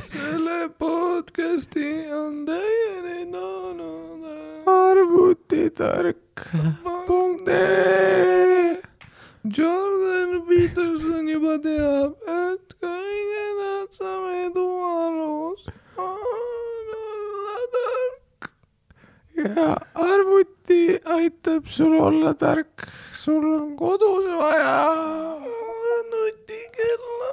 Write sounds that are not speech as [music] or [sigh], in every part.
selle podcasti on teieni toonud arvutitark punkt ee Jordan Peterson juba teab, et kõige tähtsam edualus on olla tark. ja arvuti aitab sul olla tark, sul on kodus vaja nutikella.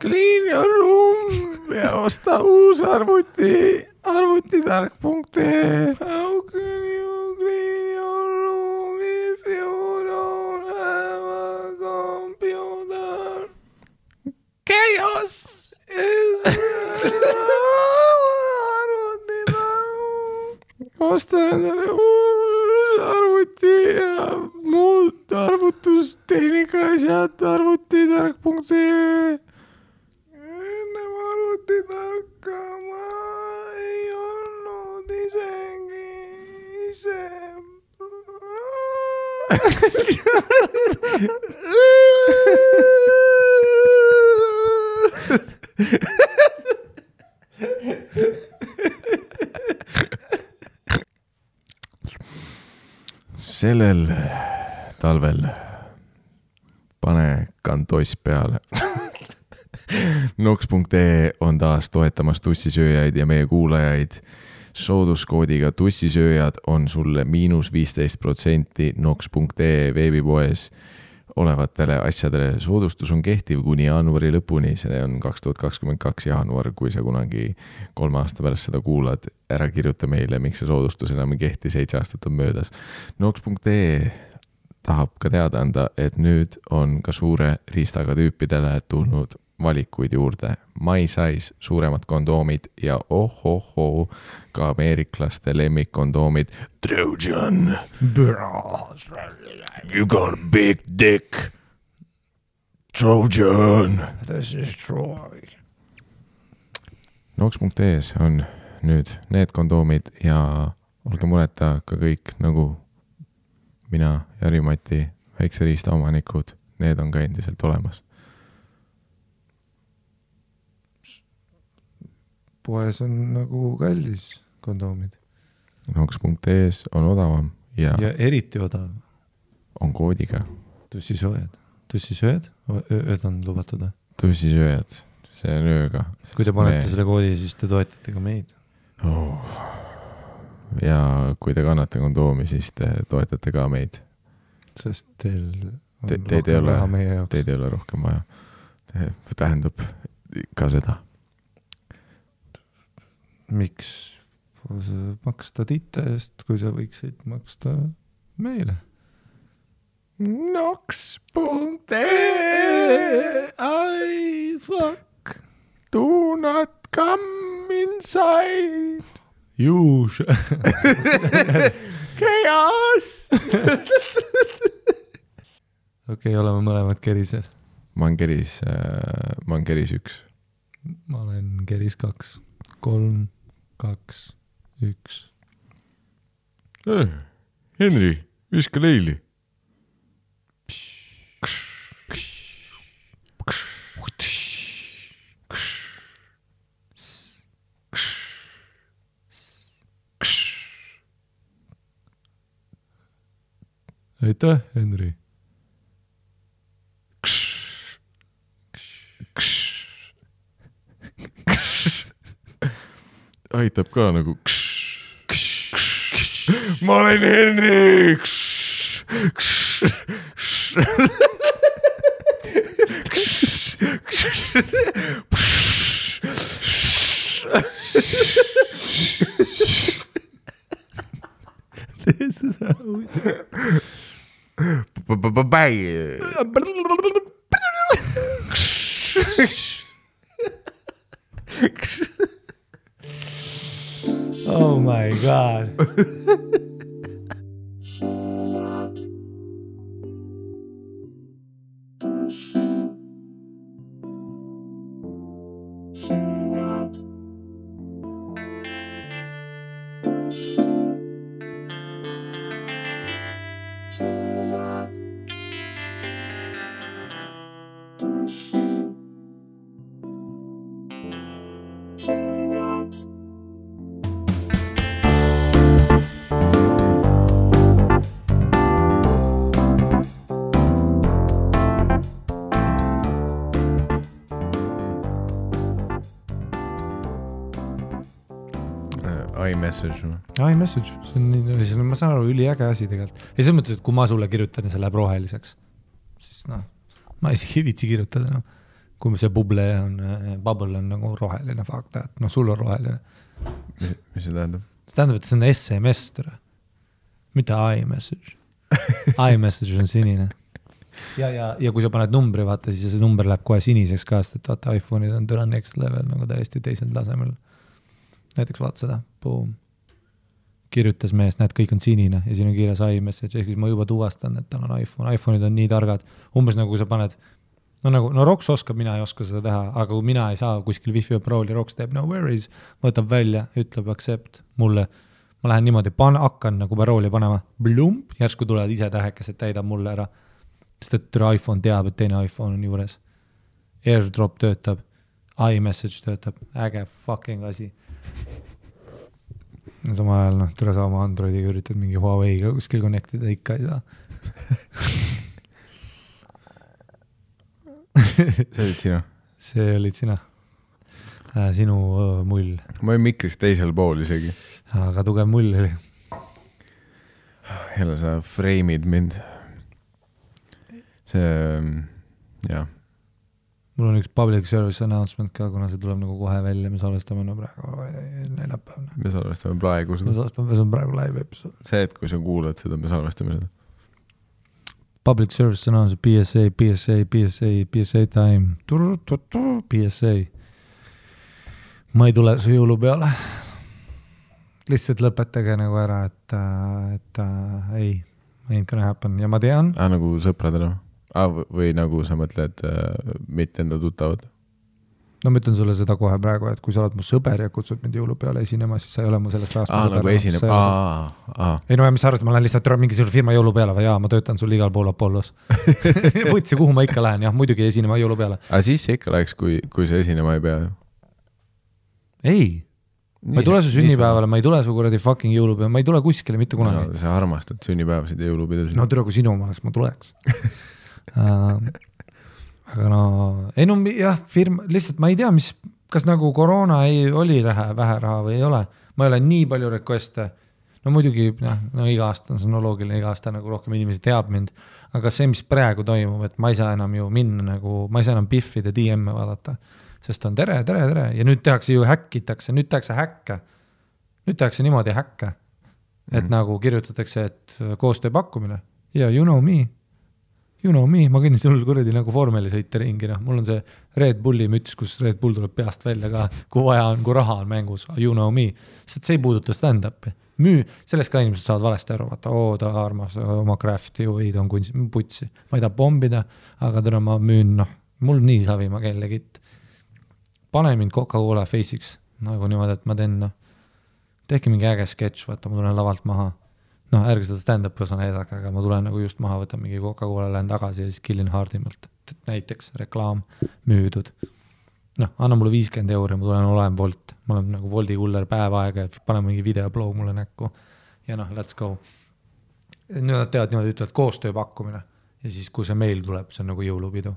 Clean your room ja osta uus arvuti arvutitark.ee. How can you clean your room if you don't have a computer? Chaos. osta endale uus arvuti ja muud arvutustehnika asjad arvutitark.ee. Enne arvutitarka ma ei olnud isegi ise. sellel talvel pane kantoss peale [laughs] Nox.ee on taas toetamas tussisööjaid ja meie kuulajaid. sooduskoodiga tussisööjad on sulle miinus viisteist protsenti Nox.ee veebipoes olevatele asjadele. soodustus on kehtiv kuni jaanuari lõpuni, see on kaks tuhat kakskümmend kaks jaanuar, kui sa kunagi kolme aasta pärast seda kuulad, ära kirjuta meile, miks see soodustus enam ei kehti, seitse aastat on möödas. Nox.ee tahab ka teada anda, et nüüd on ka suure riistaga tüüpidele tulnud valikuid juurde. My size, suuremad kondoomid ja ohohoo, ka ameeriklaste lemmikkondoomid. Trojan, you got big dick. Trojan. This is Troy. Nox.ee-s on nüüd need kondoomid ja olge mureta ka kõik nagu mina ja Harimati väikse riista omanikud, need on ka endiselt olemas. Poes on nagu kallis kondoomid Nox.ee-s on odavam ja, ja eriti odav. on koodiga tussisööjad, tussisööjad, ööd on lubatud või? tussisööjad, see on ööga. kui te panete selle koodi, siis te toetate ka meid. oh.. ja kui te kannate kondoomi, siis te toetate ka meid, sest teil on Te- teid ei ole- teid ei ole rohkem vaja. tähendab ka seda. Miks maksta tite eest, kui sa võiksid maksta meile? Nox.ee I fuck Do not come inside. you. Chaos. [laughs] okei, oleme mõlemad kerised. ma olen keris äh,, ma olen keris üks. ma olen keris kaks, kolm, kaks, üks. Henri, viska leili. aitäh, Henri. Aitab ka nagu. ma olen Henri. tee seda. Oh my god. [laughs] iMessage või? iMessage, see on nii, see on, ma saan aru, üliäge asi tegelikult. ja selles mõttes, et kui ma sulle kirjutan ja see läheb roheliseks, siis noh, ma isegi ei viitsi kirjutada enam. kui see bubble on, bubble on nagu roheline, fuck that, noh, sul on roheline. mis, mis see tähendab? see tähendab, et see on SMS, tere. mitte iMessage. iMessage on sinine. ja, ja, ja kui sa paned numbri, vaata, siis see number läheb kohe siniseks ka, sest et vaata, iPhone'id on täna next level nagu täiesti teisel tasemel. näiteks vaata seda, boom. Kirjutas mees, näed, kõik on sinine ja siin on kirjas iMessage, ehk siis ma juba tuvastan, et tal on iPhone, iPhone'id on nii targad, umbes nagu sa paned no nagu, no Roks oskab, mina ei oska seda teha, aga kui mina ei saa kuskil wifi parooli, Roks teeb no worries, võtab välja, ütleb accept mulle. ma lähen niimoodi, pan-, hakkan nagu parooli panema, blump, järsku tulevad ise tähekesed, täidab mulle ära. sest et türe iPhone teab, et teine iPhone on juures. AirDrop töötab, iMessage töötab, äge fucking asi. Samal ajal noh, tule sa oma Androidiga üritad mingi Huawei'ga kuskil connect ida, ikka ei saa. see olid sina? see olid sina. sinu öö, mull, ma olin mikrist teisel pool isegi. aga tugev mull oli. jälle sa frame'id mind. see, jah, mul on üks public service announcement ka, kuna see tuleb nagu kohe välja, me salvestame no praegu neljapäev. me salvestame praegu me seda. salvestame, see on praegu live episood. see hetk, kui sa kuulad seda, me salvestame seda. Public service announcement, PSA, PSA, PSA, PSA time, PSA. ma ei tule su jõulupeole. lihtsalt lõpetage nagu ära, et, et äh, ei, ain't gonna happen ja ma tean, aa, nagu sõpradele ah,? või nagu sa mõtled äh, mitte enda tuttavad? no ma ütlen sulle seda kohe praegu, et kui sa oled mu sõber ja kutsud mind jõulupeole esinema, siis sa ei ole mu sellest ajast. aa, nagu esineb, aa, aa, ei no ja mis sa arvasid, ma lähen lihtsalt mingisuguse firma jõulupeale või jaa, ma töötan sul igal pool Apollos. võtsi, kuhu ma ikka lähen, jah, muidugi esinema jõulupeale. aga siis see ikka läheks, kui, kui sa esinema ei pea ju. ei, ma ei tule su sünnipäevale, ma ei tule su kuradi fucking jõulupeole, ma ei tule kuskile mitte kunagi no,. sa armastad sünnipäevasid ja jõulupidusid no tere, kui sinu oma oleks, ma tuleks [laughs] aga no, ei no jah, firma, lihtsalt ma ei tea, mis, kas nagu koroona ei, oli vähe, vähe raha või ei ole. ma ei ole nii palju request'e. no muidugi noh, no iga aasta on see no loogiline, iga aasta nagu rohkem inimesi teab mind. aga see, mis praegu toimub, et ma ei saa enam ju minna nagu, ma ei saa enam Biffide DM-e vaadata. sest on tere, tere, tere ja nüüd tehakse ju häkkitakse, nüüd tehakse häkke. nüüd tehakse niimoodi häkke, et mm. nagu kirjutatakse, et koostöö pakkumine ja you know me you know me, ma kõnnin sul kuradi nagu vormelisõite ringi, noh, mul on see Red Bulli müts, kus Red Bull tuleb peast välja ka, kui vaja on, kui raha on mängus, you know me. sest see ei puuduta stand-up'i, müü, sellest ka inimesed saavad valesti aru, vaata, oo ta armas oma craft'i, oi ta on kunst, putsi. ma ei taha pommida, aga täna ma müün, noh, mul nii savi, ma käin legit. pane mind Coca-Cola face'iks nagu niimoodi, et ma teen, noh, tehke mingi äge sketš, vaata, ma tulen lavalt maha noh, ärge seda stand-up'i osa näidake, aga ma tulen nagu just maha, võtan mingi Coca-Cola, lähen tagasi ja siis killin Hardimalt, näiteks reklaam müüdud. noh, anna mulle viiskümmend euri, ma tulen, olen Wolt, ma olen nagu Woldi kuller päev aega ja pane mingi videoblog mulle näkku ja noh, let's go. nüüd nad teevad niimoodi, ütlevad koostööpakkumine ja siis, kui see meil tuleb, see on nagu jõulupidu.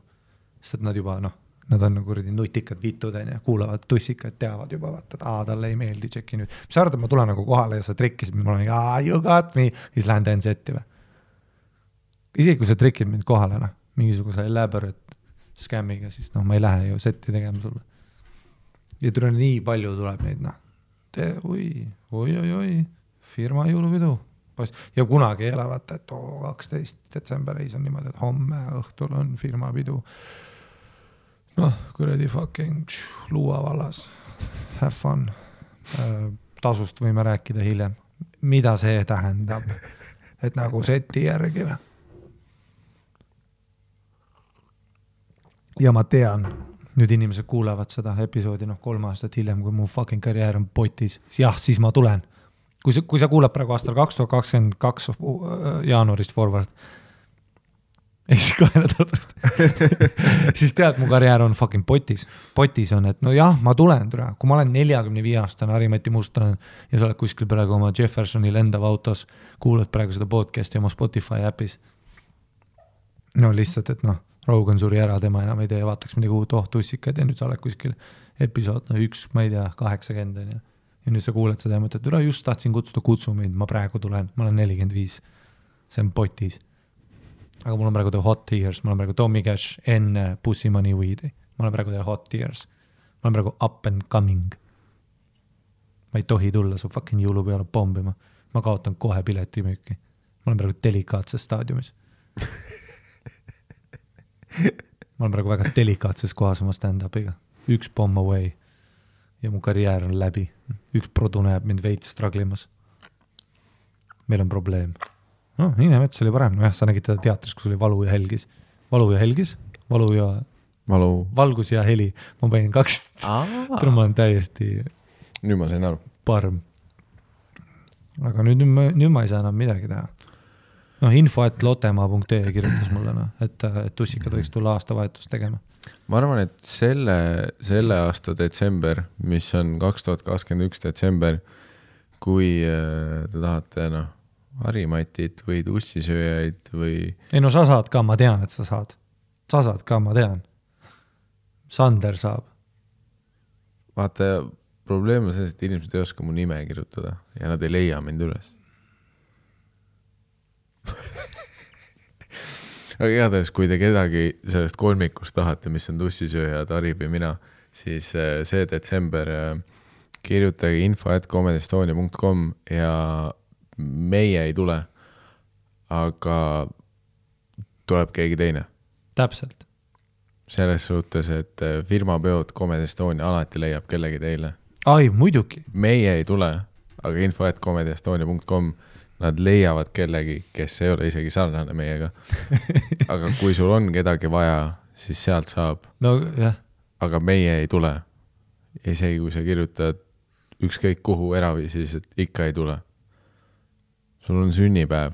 sest et nad juba noh, nad on kuradi nutikad vitud onju, kuulavad tussikad, teavad juba vaata, et aa talle ei meeldi, tšeki nüüd. mis sa arvad, et ma tulen nagu kohale ja sa trikkisid mind, ma olen aa you got me, siis lähen teen setti või? isegi kui sa trikid mind kohale noh, mingisuguse elaborate scamm'iga, siis noh, ma ei lähe ju setti tegema sulle. ja tule nii palju tuleb neid noh, oi, oi-oi-oi, firma jõulupidu. ja kunagi ei ole vaata, et oo kaksteist detsember, ei see on niimoodi, et homme õhtul on firma pidu noh, kuradi fucking tš, Luua vallas, have fun. tasust võime rääkida hiljem, mida see tähendab, et nagu seti järgi või? ja ma tean, nüüd inimesed kuulevad seda episoodi noh, kolm aastat hiljem, kui mu fucking karjäär on potis, jah, siis ma tulen. kui sa, kui sa kuulad praegu aastal kaks tuhat kakskümmend kaks jaanuarist forward, [laughs] ehk siis kahe nädala pärast, [laughs] siis tead, mu karjäär on fucking potis. potis on, et no jah, ma tulen, tule, kui ma olen neljakümne viie aastane Harimati Must olen ja sa oled kuskil praegu oma Jeffersoni lendav autos, kuulad praegu seda podcast'i oma Spotify äpis. no lihtsalt, et noh, Rogan suri ära, tema enam ei tee, vaataks midagi uut, oh tussikad ja nüüd sa oled kuskil episood no üks, ma ei tea, kaheksakümmend on ju. ja nüüd sa kuuled seda ja mõtled, üle just tahtsin kutsuda, kutsu mind, ma praegu tulen, ma olen nelikümmend viis. see on potis. Aga mul on praegu the hot years, ma olen praegu Tommy Cash enne Pussy Money Weed'i, ma olen praegu the hot years. ma olen praegu up and coming. ma ei tohi tulla su fucking jõulupeole pommima, ma kaotan kohe piletimüüki. ma olen praegu delikaatses staadiumis ma olen praegu väga delikaatses kohas oma stand-up'iga, üks pomm away ja mu karjäär on läbi, üks produ näeb mind veits struggle imas. meil on probleem. Noh, Niinemets oli parem, nojah, sa nägid teda teatris, kus oli Valu ja Helgis. valu ja Helgis, Valu ja valu. valgus ja heli, ma panin kaks, [laughs] ma olen täiesti nüüd ma sain aru. parm. aga nüüd, nüüd ma, nüüd ma ei saa enam midagi teha noh, info, et lotemaa.ee kirjutas mulle noh, et, et tussikad võiks tulla aastavahetust tegema. ma arvan, et selle, selle aasta detsember, mis on kaks tuhat kakskümmend üks detsember, kui äh, te tahate noh, harimatit või tussisööjaid või. ei no sa saad ka, ma tean, et sa saad. sa saad ka, ma tean. Sander saab. vaata, probleem on selles, et inimesed ei oska mu nime kirjutada ja nad ei leia mind üles [laughs] aga igatahes, kui te kedagi sellest kolmikust tahate, mis on tussisööja, Tarib ja mina, siis äh, see detsember äh, kirjutage info at comedyestonia.com ja meie ei tule. aga tuleb keegi teine. täpselt. selles suhtes, et äh, firmapeod Comedy Estonia alati leiab kellegi teile. ai, muidugi. meie ei tule, aga info at comedyestonia.com nad leiavad kellegi, kes ei ole isegi sarnane meiega. [laughs] aga kui sul on kedagi vaja, siis sealt saab. nojah. aga meie ei tule. isegi kui sa kirjutad ükskõik kuhu eraviisis, et ikka ei tule. Sul on sünnipäev,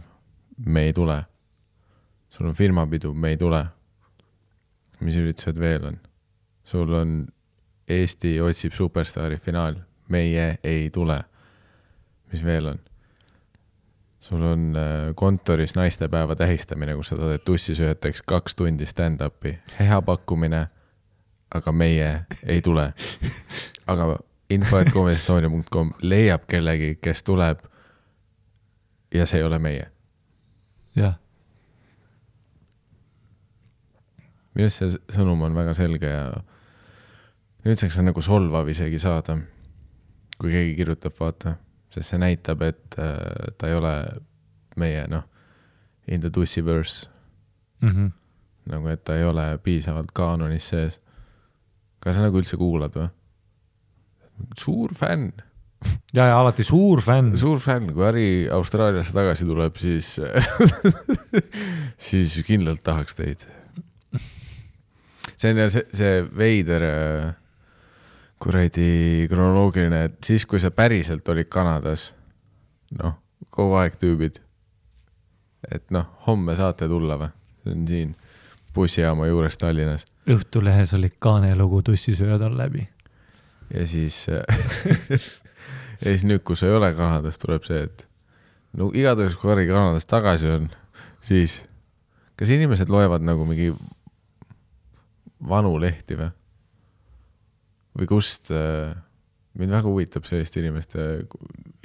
me ei tule. sul on firmapidu, me ei tule. mis üritused veel on? sul on Eesti otsib superstaari finaal, meie ei tule. mis veel on? sul on äh, kontoris naistepäeva tähistamine, kus sa teed tussisööjateks kaks tundi stand-up'i, hea pakkumine, aga meie ei tule. aga info.comedystonia.com leiab kellegi, kes tuleb ja see ei ole meie. jah. minu arust see sõnum on väga selge ja nüüdseks on nagu solvav isegi saada, kui keegi kirjutab, vaata sest see näitab, et äh, ta ei ole meie noh, in the tussiverse mm. -hmm. nagu, et ta ei ole piisavalt kaanonis sees. kas sa nagu üldse kuulad või? suur fänn. Ja, ja alati suur fänn. suur fänn, kui Harri Austraaliasse tagasi tuleb, siis [laughs] siis kindlalt tahaks teid. see on see, see veider äh, kuradi kronoloogiline, et siis, kui sa päriselt olid Kanadas, noh, kogu aeg tüübid, et noh, homme saate tulla või? see on siin bussijaama juures Tallinnas. Õhtulehes oli Kaane lugu Tussisööjad on läbi. ja siis [laughs] ja siis nüüd, kui sa ei ole Kanadas, tuleb see, et no igatahes, kui Harri Kanadas tagasi on, siis kas inimesed loevad nagu mingi vanu lehti või? või kust, äh, mind väga huvitab selliste inimeste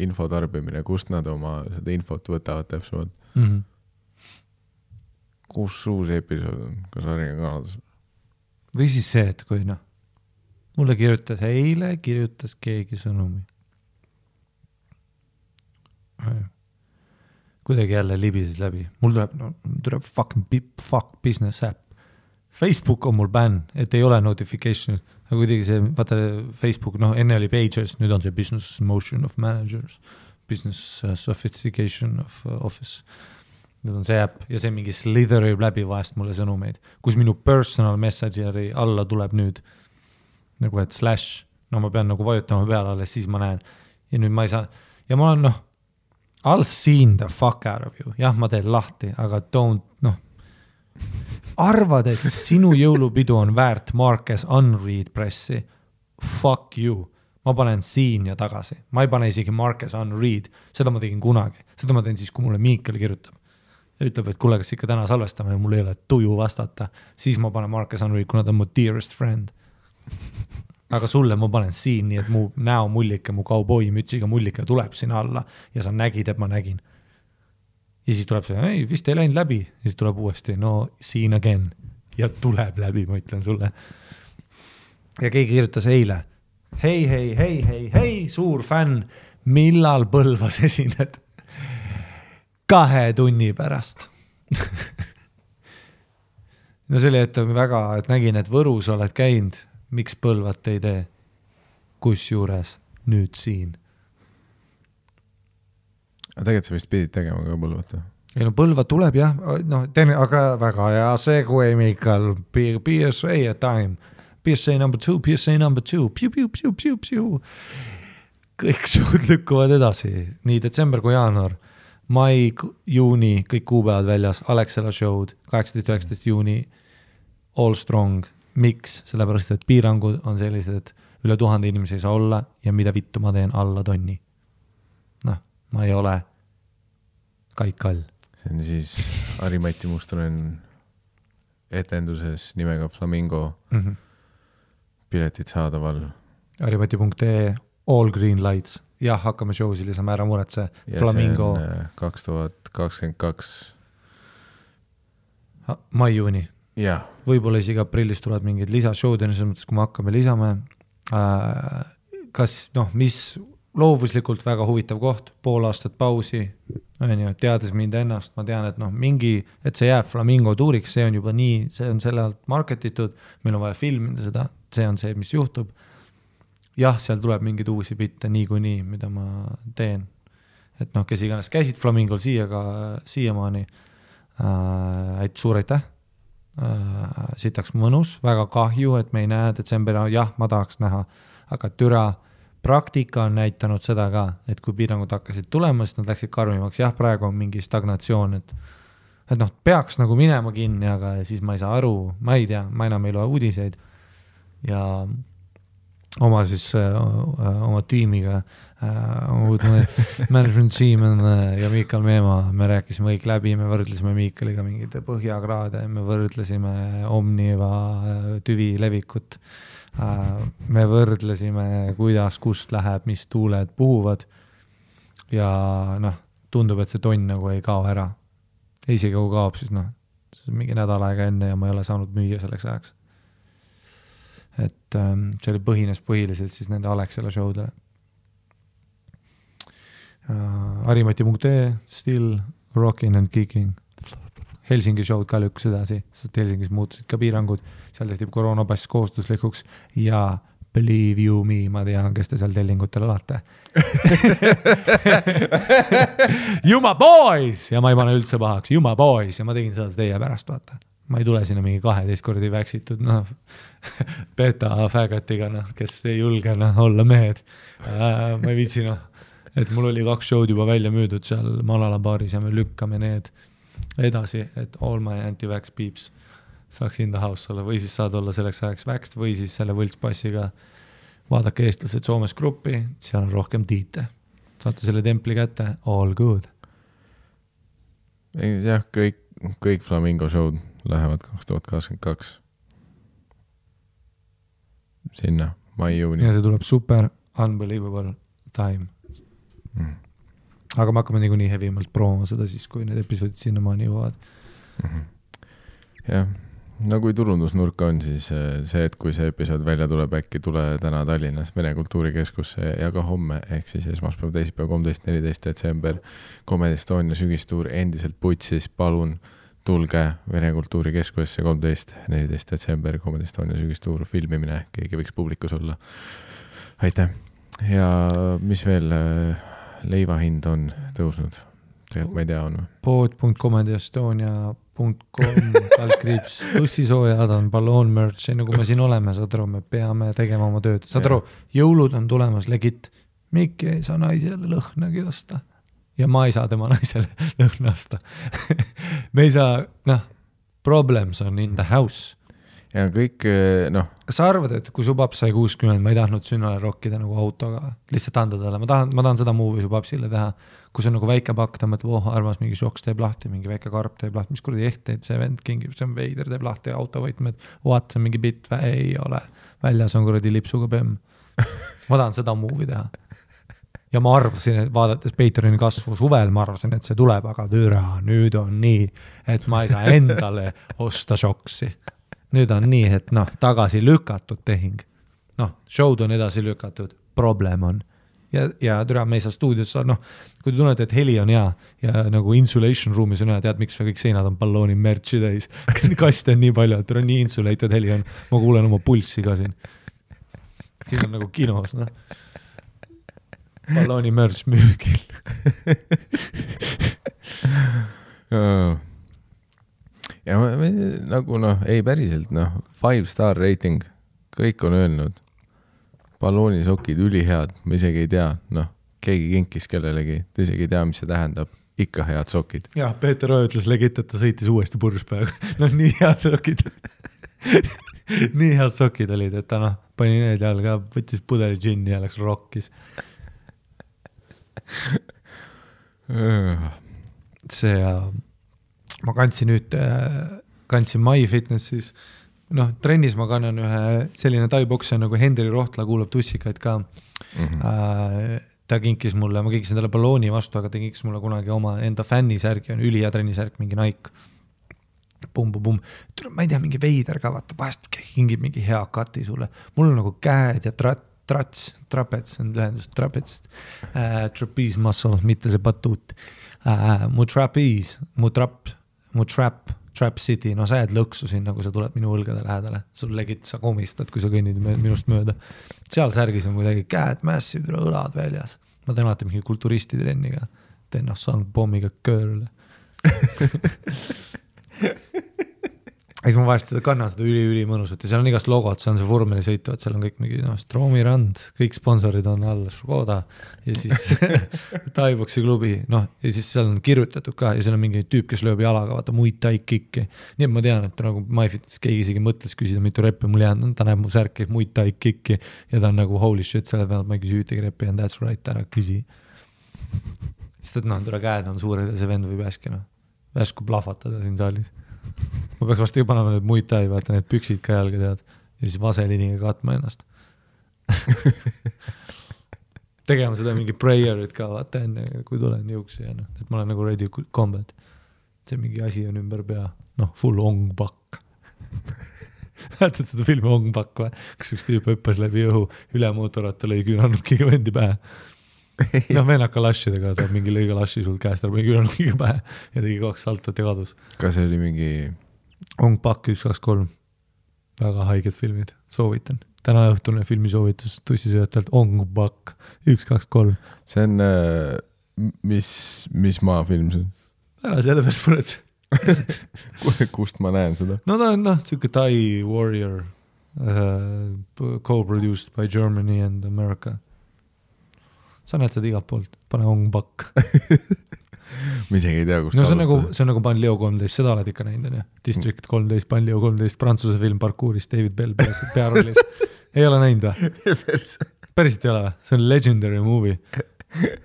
info tarbimine, kust nad oma seda infot võtavad täpsemalt mm. -hmm. kus uus episood on, kas Harri kanadas? või siis see, et kui noh, mulle kirjutas eile, kirjutas keegi sõnumi. Kuidagi jälle libises läbi, mul tuleb, no tuleb fucking fuck business äpp. Facebook on mul bänn, et ei ole notification, aga kuidagi see, vaata Facebook, noh, enne oli Pages, nüüd on see business motion of managers, business uh, sophistication of uh, office. nüüd on see äpp ja see mingi slitherib läbi vahest mulle sõnumeid, kus minu personal messenger'i alla tuleb nüüd. Nagu, et slash, no ma pean nagu vajutama peale, alles siis ma näen. ja nüüd ma ei saa, ja ma olen noh, I'll seen the fuck out of you, jah, ma teen lahti, aga don't, noh. Arvad, et sinu jõulupidu on väärt Marques Unread pressi? Fuck you, ma panen siin ja tagasi, ma ei pane isegi Marques Unread, seda ma tegin kunagi, seda ma teen siis, kui mulle Miikel kirjutab. ütleb, et kuule, kas ikka täna salvestame ja mul ei ole tuju vastata, siis ma panen Marques Unread, kuna ta on mu dearest friend. Aga sulle ma panen siin, nii et mu näomullike, mu kauboimütsiga mullike tuleb sinna alla ja sa nägid, et ma nägin. ja siis tuleb see, ei vist ei läinud läbi, siis tuleb uuesti, no seen again ja tuleb läbi, ma ütlen sulle. ja keegi kirjutas eile, hei, hei, hei, hei, hei, suur fänn, millal Põlvas esined? kahe tunni pärast [laughs] no see oli, et väga, et nägin, et Võrus oled käinud, miks Põlvat ei tee? kusjuures nüüd siin. aga tegelikult sa vist pidid tegema ka Põlvat või? ei no Põlva tuleb jah, noh, teen, aga väga hea segue, Miikal, PSA time. PSA number two, PSA number two, kõik show'd lükkuvad edasi, nii detsember kui jaanuar mai, juuni, kõik kuupäevad väljas, Alexela show'd, kaheksateist, üheksateist juuni. All strong, miks, sellepärast et piirangud on sellised, et üle tuhande inimese ei saa olla ja mida vittu ma teen alla tonni. noh, ma ei ole Kait Kall. see on siis Harimati Mustonen etenduses nimega Flamingo mm. -hmm. piletid saadaval. harimati.ee, all green lights jah, hakkame show si lisama, ära muretse. Flamingo. Äh, kaks tuhat kakskümmend kaks. mai-juuni. Jah. võib-olla isegi aprillis tulevad mingid lisashow'd ja selles mõttes, kui me hakkame lisama äh,. kas noh, mis loovuslikult väga huvitav koht, pool aastat pausi, on ju, teades mind ennast, ma tean, et noh, mingi, et see jääb Flamingo tuuriks, see on juba nii, see on selle alt market itud, meil on vaja filmida seda, see on see, mis juhtub jah, seal tuleb mingeid uusi bitte niikuinii, mida ma teen. et noh, kes iganes käisid Flamingol siia ka siiamaani äh,, et suur aitäh äh,. Sitaks mõnus, väga kahju, et me ei näe detsembri, jah, ma tahaks näha, aga türa praktika on näitanud seda ka, et kui piirangud hakkasid tulema, siis nad läksid karmimaks, jah, praegu on mingi stagnatsioon, et et noh, peaks nagu minema kinni, aga siis ma ei saa aru, ma ei tea, ma enam ei loe uudiseid. Ja oma siis äh, äh, oma tiimiga äh,, oma uut management on äh, ja Miikal Meemaa, me rääkisime kõik läbi, me võrdlesime Miikaliga mingeid põhjakraade, me võrdlesime Omniva äh, tüvi levikut äh,. me võrdlesime, kuidas, kust läheb, mis tuuled puhuvad. ja noh, tundub, et see tonn nagu ei kao ära. isegi kui kaob, siis noh, mingi nädal aega enne ja ma ei ole saanud müüa selleks ajaks et ähm, see oli, põhines põhiliselt siis nende Alexela show dele. harimati.ee, still rocking and kicking. Helsingi show'd ka lükkus edasi, sest Helsingis muutusid ka piirangud, seal tehti koroonapass kohustuslikuks ja believe you me, ma tean, kes te seal tellingutel olete. [laughs] You my boys! Ja ma ei pane üldse pahaks, you my boys! Ja ma tegin seda teie pärast, vaata. Ma ei tule sinna mingi kaheteist kordi väksitud, noh, [laughs] beta fägatiga, noh, kes ei julge, noh, olla mehed. Äh,. ma ei viitsi, noh, et mul oli kaks show'd juba välja müüdud seal Malala baaris ja me lükkame need edasi, et all my anti-vax peeps saaks in the house olla või siis saad olla selleks ajaks vaxxed või siis selle võltspassiga vaadake eestlased Soomes gruppi, seal on rohkem tiite. saate selle templi kätte, all good. jah, kõik, kõik Flamingo show'd lähevad kaks tuhat kakskümmend kaks. sinna, mai-juuni. ja see tuleb super unbelievable time mm.. aga me hakkame niikuinii heavy malt proomima seda siis, kui need episoodid sinnamaani jõuavad mm. -hmm. jah, no kui turundusnurk on, siis äh, see, et kui see episood välja tuleb, äkki tule täna Tallinnas Vene Kultuurikeskusse ja ka homme, ehk siis esmaspäev, teisipäev, kolmteist, neliteist detsember. Comedy Estonia sügistuur endiselt putsis, palun tulge Vene Kultuurikeskusesse kolmteist, neliteist detsember, Comedy Estonia sügistuur, filmimine, keegi võiks publikus olla. aitäh ja mis veel, leiva hind on tõusnud? tegelikult ma ei tea, on või? pood.comedyestonia.com, kaldkriips, tussisoojad [laughs] on balloon merch, enne kui me siin oleme, saad aru, me peame tegema oma tööd, saad aru, jõulud on tulemas, legit. Mikki ei saa naisele lõhnagi osta ja ma ei saa tema [laughs] naisele lõhna osta [laughs] me ei saa, noh, problems on in the house. Ja kõik eh, noh, kas sa arvad, et kui su paps sai kuuskümmend, ma ei tahtnud sünnale rokkida nagu autoga, lihtsalt anda talle, ma tahan, ma tahan seda movie su papsile teha. kus on nagu väike pakk, ta mõtleb, oh armas, mingi šoks teeb lahti, mingi väike karp teeb lahti, mis kuradi ehteid see vend kingib, see on veider, teeb lahti autovõtmed. What, see on mingi bitt või? ei ole, väljas on kuradi lipsuga bemm. ma tahan seda movie teha. ja ma arvasin, et vaadates Patreoni kasvu suvel, ma arvasin, et see tuleb, aga türa, nüüd on nii, et ma ei saa endale osta šoksi nüüd on nii, et noh, tagasi lükatud tehing. noh, show'd on edasi lükatud, probleem on. ja, ja türa, me ei saa stuudios, noh, kui te tunnete, et heli on hea ja nagu insulation ruumis on hea, tead, miks kõik seinad on ballooni merch'i täis. [laughs] kaste on nii palju, et türa nii insulated heli on, ma kuulen oma pulssi ka siin. siin on nagu kinos, noh. ballooni merch müügil. [laughs] ja ma, nagu noh, ei päriselt noh, five star rating, kõik on öelnud. balloonisokid ülihead, ma isegi ei tea, noh, keegi kinkis kellelegi, ta isegi ei tea, mis see tähendab, ikka head sokid. jah, Peeter Oja ütles legit, et ta sõitis uuesti purjus peaaegu, [laughs] noh nii head sokid [laughs] nii head sokid olid, et ta noh, pani need jalga, võttis pudeli džinni ja läks rokkis. see ja ma kandsin nüüd, kandsin MyFitnessis, noh, trennis ma kannan ühe selline tai-poksja nagu Hendri Rohtla kuulab tussikaid ka mm. -hmm. ta kinkis mulle, ma kinkisin talle ballooni vastu, aga ta kinkis mulle kunagi oma enda fännisärgi, on ülihea trennisärk, mingi Nike. pumm-pumm-pumm, ma ei tea, mingi veider ka, vaata vahest kingib mingi hea kati sulle, mul on nagu käed ja trat-, trats, trapets on lühendus trapetsist äh,, trapeze muscle, mitte see batuut äh,. mu trapeze, mu trap, mu trap, trap city, no sa jääd lõksu sinna, kui sa tuled minu õlgade lähedale, sul legit, sa komistad, kui sa kõnnid minust mööda. seal särgis on kuidagi käed massive, õlad väljas, ma teen alati mingi kulturisti trenniga, teen noh, sangpommiga curl'e. [laughs] ja siis ma vahest seda kannan seda üli-ülimõnusat ja seal on igast logod, see on see vormelisõit, vaat seal on kõik mingi noh, Stroomi rand, kõik sponsorid on all, Škoda ja siis [laughs] Tai-Boksi klubi, noh ja siis seal on kirjutatud ka ja seal on mingi tüüp, kes lööb jalaga, vaata muid tai-kicki. nii et ma tean, et nagu MyFitness keegi isegi mõtles küsida, mitu reppi mul jäänud on, ta näeb mu särki, muid tai-kicki ja ta on nagu holy shit, selle pealt ma ei küsi ühtegi reppi ja that's right, ära küsi. [laughs] sest et noh, tule käed on suured ja see vend võib äsja noh, järsku plahvatada siin saalis ma peaks varsti panema need muid tai, vaata need püksid ka jalga tead ja siis vaseliniga katma ennast [laughs] tegema seda mingi prayer'it ka vaata enne, kui tulen jõuksi ja noh, et ma olen nagu ready combat. see mingi asi on ümber pea, noh, full ong-pakk. [laughs] mäletad seda filmi Ong-pakk või, kus üks tüüp hüppas läbi õhu üle mootorratta, lõi küünarnukiga vendi pähe. noh, venna kalašidega, ta mingi lõi kalaši sul käest ära, pani küünarnukiga pähe ja tegi kaks saltot ja kadus. kas see oli mingi, Ong-pakk üks, kaks, kolm. väga haiged filmid, soovitan. täna õhtune filmisoovitus tussisööjatelt Ong-pakk, üks, kaks, kolm. see on, mis, mis maafilm see ära selle pealt muretse. on? kust ma näen seda? no ta on noh, sihuke Tai warrior uh,, co-produced by Germany and America. Sa näed seda igalt poolt, pane Ong-pakk. [laughs] ma isegi ei tea, kust no see on nagu, see on nagu Banlieue kolmteist, seda oled ikka näinud onju. District kolmteist, Banlieue kolmteist, Prantsuse film parkuurist, David Bell peas, [laughs] pearollis. ei ole näinud või? päriselt ei ole või? see on legendary movie. [laughs]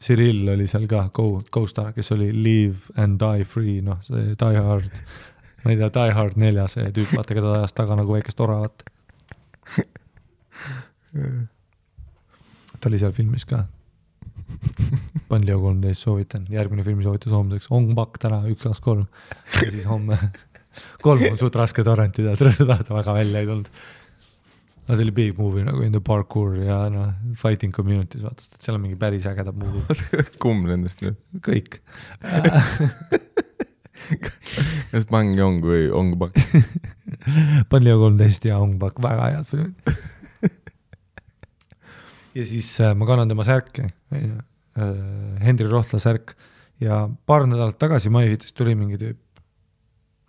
Cyril oli seal ka, Go, Ghost, kes oli Live and Die Free, noh, see Die Hard, ma ei tea, Die Hard nelja see tüüp, vaata, keda ta ajas taga nagu väikest oravat. Ta oli seal filmis ka. Banlieue kolmteist soovitan, järgmine filmisoovitus homseks, Ong Bak täna üks, kaks, kolm ja siis homme kolm on suht raske torrentida, seda ta väga välja ei tulnud. aga see oli big movie nagu in the parkour ja noh, fighting communities, vaata, sest seal on mingi päris ägedad movie'd, kumb nendest nüüd? kõik. kas Bang Yong või Ong Bak? Banlieue kolmteist ja Ong Bak, väga head filmid. Ja siis äh, ma kannan tema särki, onju, Hendri Rohtla särk ja paar nädalat tagasi MyFitist tuli mingi tüüp.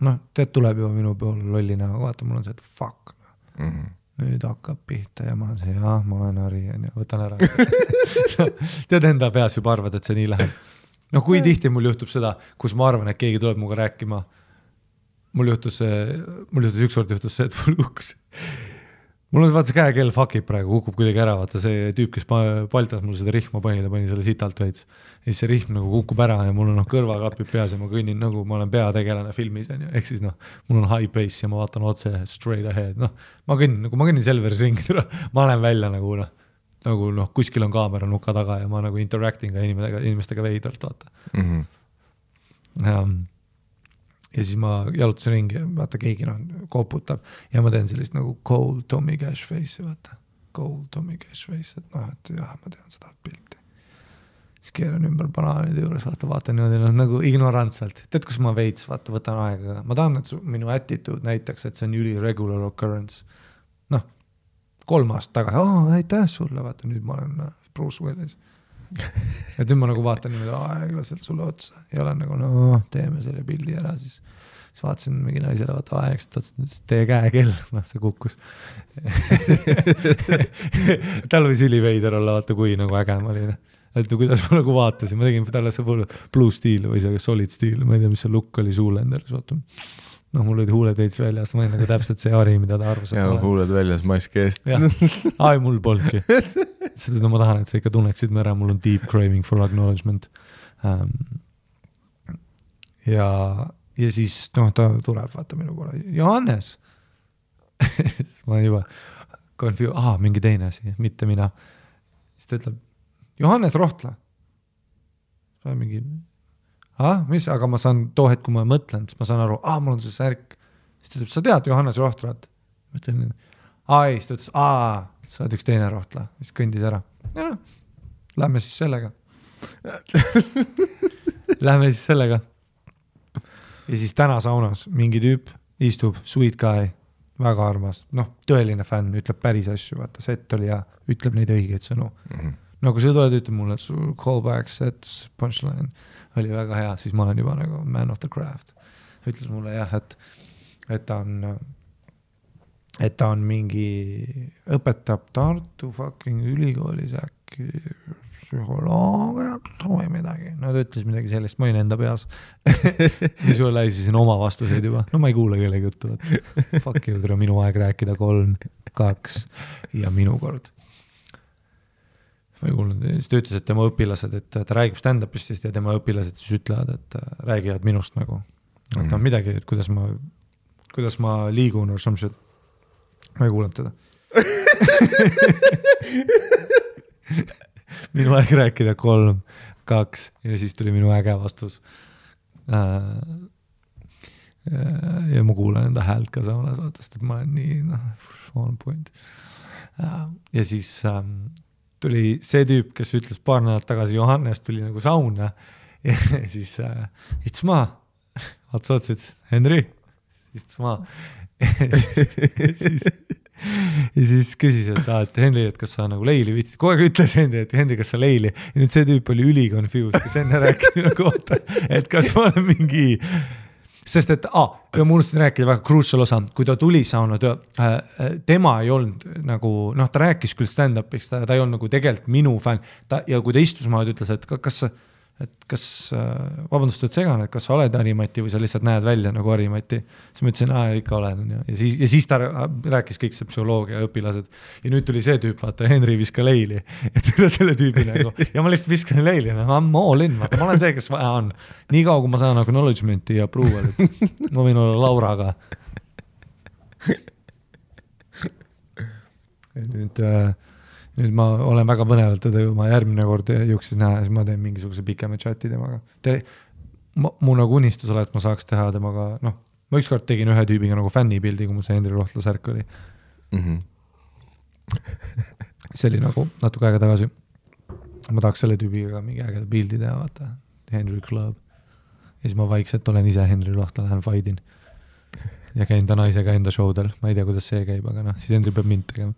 noh, tead, tuleb juba minu poole lolli näoga, vaata, mul on see, et fuck, Mhm. nüüd hakkab pihta ja ma olen see, jah, ma olen Harri, onju, võtan ära. [laughs] tead, enda peas juba arvad, et see nii läheb. no kui tihti mul juhtub seda, kus ma arvan, et keegi tuleb minuga rääkima mul juhtus mul juhtus ükskord juhtus see, et mul [laughs] kukkus mul on vaata see käekell fuck ib praegu, kukub kuidagi ära, vaata see tüüp, kes Baltas mul seda rihma pani, ta pani selle sitalt veits. ja siis see rihm nagu kukub ära ja mul on noh, kõrvaklapid peas ja ma kõnnin nagu ma olen peategelane filmis on ju, ehk siis noh, mul on high pace ja ma vaatan otse straight ahead, noh. ma kõnnin nagu, ma kõnnin Selveris ringi, ma olen välja nagu noh, nagu noh, kuskil on kaamera nuka taga ja ma nagu interacting ka inimestega, inimestega veidralt vaata mm. -hmm. Um, ja siis ma jalutasin ringi ja vaata, keegi noh koputab ja ma teen sellist nagu cold Tommy Cash face'i, vaata. Cold Tommy Cash face, et noh, et jah, ma tean seda pilti. siis keeran ümber banaanide juures, vaata, vaatan niimoodi noh, nagu ignorantselt, tead, kus ma veits vaata, võtan aega, ma tahan, et su, minu attitude näitaks, et see on üli regular occurrence. noh, kolm aastat tagasi, aa aitäh sulle, vaata nüüd ma olen äh, Bruce Willis [laughs] et nüüd ma nagu vaatan niimoodi aeglaselt sulle otsa ja olen nagu no teeme selle pildi ära, siis, siis vaatasin mingi naisele vaata aeglaselt otsa, ütles teie käekell, [laughs] noh see kukkus. [laughs] Tal võis üliveider olla, vaata kui nagu äge ma olin et kuidas ma nagu vaatasin, ma tegin talle see blue steel või see solid steel, ma ei tea, mis see look oli Zoolander, vaata noh, mul olid huuled veits väljas, ma olin nagu täpselt see Ari, mida ta arvas. ja huuled väljas maski eest. ai, mul polnudki. sest no ma tahan, et sa ikka tunneksid mu ära, mul on deep craving for acknowledgement um,. ja, ja siis noh, ta tuleb, vaata minu poole, Johannes [laughs] ma olen juba confused, aa, mingi teine asi, mitte mina. siis ta ütleb, Johannes Rohtla. mingi ah, mis, aga ma saan too hetk, kui ma mõtlen, siis ma saan aru, aa, mul on see särk. siis ta ütleb, sa tead Johannes Rohtrat? ma ütlen, aa ei, siis ta ütles, aa, sa oled üks teine Rohtla, siis kõndis ära. ja noh, lähme siis sellega [laughs] Lähme siis sellega. ja siis täna saunas mingi tüüp istub, sweet guy, väga armas, noh, tõeline fänn, ütleb päris asju, vaata, set oli hea, ütleb neid õigeid sõnu mm. -hmm. No kui sa tuled, ütled mulle, et sul callback, set, punchline oli väga hea, siis ma olen juba nagu man of the craft. ütles mulle jah, et, et ta on, et ta on mingi, õpetab Tartu fucking ülikoolis äkki psühholoogiat või midagi, no ta ütles midagi sellist, ma olin enda peas. [laughs] Siis ma läisisin oma vastuseid juba, no ma ei kuula kellegi juttu, et fuck you, tule minu aeg rääkida, kolm, kaks ja minu kord ma ei kuulnud, siis ta ütles, et tema õpilased, et ta räägib stand-up'ist ja tema õpilased siis ütlevad, et äh, räägivad minust nagu. et noh mm., midagi, et kuidas ma, kuidas ma liigun or some shit. ma ei kuulanud teda [laughs] minu aeg rääkida kolm, kaks ja siis tuli minu äge vastus äh, äh,. ja ma kuulan enda häält ka saunas, vaata, sest et ma olen nii noh, on point äh,. ja siis ähm, tuli see tüüp, kes ütles paar nädalat tagasi, Johannes tuli nagu sauna. [laughs] Ja siis äh, istus maha, vaatas otsa, ütles Henri, istus maha. [laughs] Siis, ja siis küsis, et aa, et Henri, et kas sa nagu leili viitsid, kogu aeg ütles Henri, et Henri, kas sa leili? Ja nüüd see tüüp oli üli confused, kes enne rääkis minu kohta, et kas ma olen mingi sest et ah,, ma unustasin rääkida väga crucial osa, kui ta tuli sauna töö äh,, äh, tema ei olnud nagu noh, ta rääkis küll stand-up'iks, ta, ta ei olnud nagu tegelikult minu fänn. ta ja kui ta istus maha, ta ütles, et kas sa et kas, äh, vabandust, et segan, et kas sa oled Harimati või sa lihtsalt näed välja nagu Harimati. siis ma ütlesin, aa ikka olen onju ja siis, ja siis ta rääkis kõik see psühholoogia õpilased. ja nüüd tuli see tüüp, vaata Henri viska leili, [laughs] et üle selle tüübi nagu ja ma lihtsalt viskasin leili, noh I m all in, vaata ma olen see, kes vaja on. niikaua kui ma saan acknowledgement'i ja approval'it, ma võin olla Lauraga. [laughs] nüüd äh, nüüd ma olen väga põnevalt teda juba järgmine kord juukses näha siis ma teen mingisuguse pikema chati temaga. Te, mu nagu unistus ole, et ma saaks teha temaga, noh, ma ükskord tegin ühe tüübiga nagu fännipildi, kui mul see Hendri Rohtla särk oli mm. -hmm. [laughs] see oli nagu natuke aega tagasi. ma tahaks selle tüübiga mingi ägeda pildi teha, vaata, Henry Club. ja siis ma vaikselt olen ise Henri Rohtla, lähen fight in. ja käin ta naisega enda show del, ma ei tea, kuidas see käib, aga noh, siis Henri peab mind tegema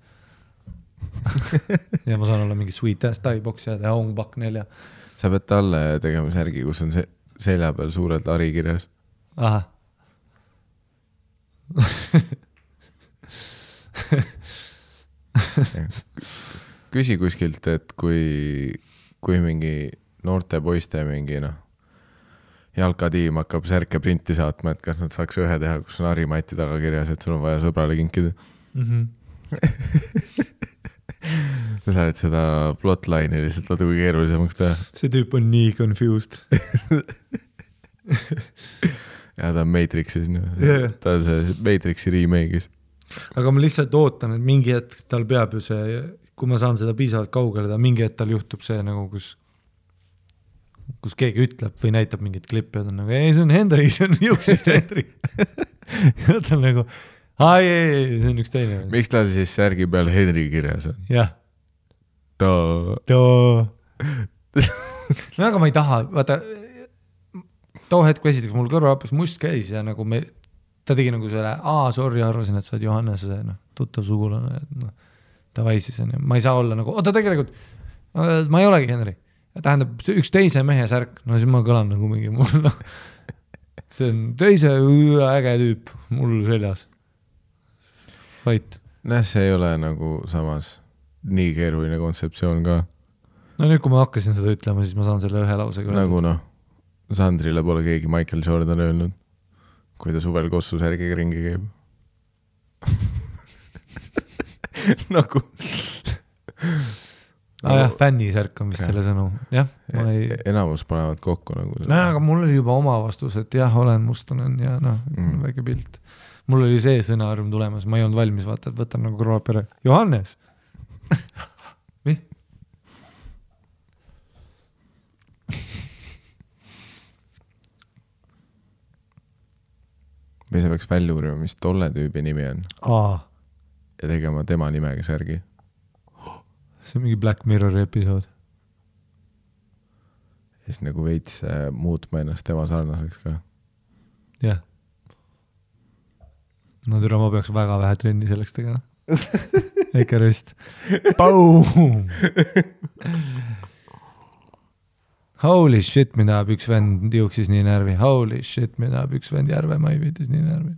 [laughs] ja ma saan olla mingi sweet ass tai-boks ja teha Ong Bak nelja. sa pead talle tegema särgi, kus on see selja peal suurelt Ari kirjas. ahah küsi kuskilt, et kui, kui mingi noorte poiste mingi noh, jalkatiim hakkab särke printi saatma, et kas nad saaks ühe teha, kus on Harimati taga kirjas, et sul on vaja sõbrale kinkida. mm. -hmm. Sa saad seda plotline'i lihtsalt natuke keerulisemaks teha see tüüp on nii confused. [laughs] ja ta on Matrixis nüüd Jah. ta on see Matrixi remake'is. aga ma lihtsalt ootan, et mingi hetk tal peab ju see, kui ma saan seda piisavalt kaugele teha, mingi hetk tal juhtub see nagu, kus kus keegi ütleb või näitab mingit klippi ja ta on nagu ei, see on Hendrik, see on [laughs] juuksest Hendrik. [laughs] ja ta on nagu, aa ei, ei, ei, see on üks teine. miks tal siis särgi peal Henry kirjas on? jah, ta, too. no aga ma ei taha, vaata too hetk esiteks mul kõrvaõppes must käis ja nagu me, ta tegi nagu selle, aa sorry, arvasin, et sa oled Johannese noh, tuttav sugulane, et noh. Davai siis onju, ma ei saa olla nagu, oota tegelikult ma ei olegi Henry. tähendab, see üks teise mehe särk, no siis ma kõlan nagu mingi mul noh. see on teise äge tüüp mul seljas. vait, noh, see ei ole nagu samas nii keeruline kontseptsioon ka, no nüüd, kui ma hakkasin seda ütlema, siis ma saan selle ühe lausega nagu noh, Sandrile pole keegi Michael Jordan öelnud, kui ta suvel kossu särgiga ringi käib. [laughs] nagu aa jah, fännisärk on vist Jah. selle sõnum, jah, ma ei enamus panevad kokku nagu nojah, aga mul oli juba oma vastus, et jah, olen mustlane ja noh mm., väike pilt. Mul oli see sõnarõõm tulemas, ma ei olnud valmis, vaata, et võtan nagu kõrvalpere, Johannes. [laughs] mis? või sa peaks välja uurima, mis tolle tüübi nimi on ja tegema tema nimega särgi. see on mingi Black Mirrori episood. ja siis nagu veits äh, muutma ennast tema sarnaseks ka. jah. No türa, ma peaks väga vähe trenni selleks tegema. väike röst. Holy shit, mind ajab üks vend juuksis nii närvi, holy shit, mind ajab üks vend Järve-Maivites nii närvi.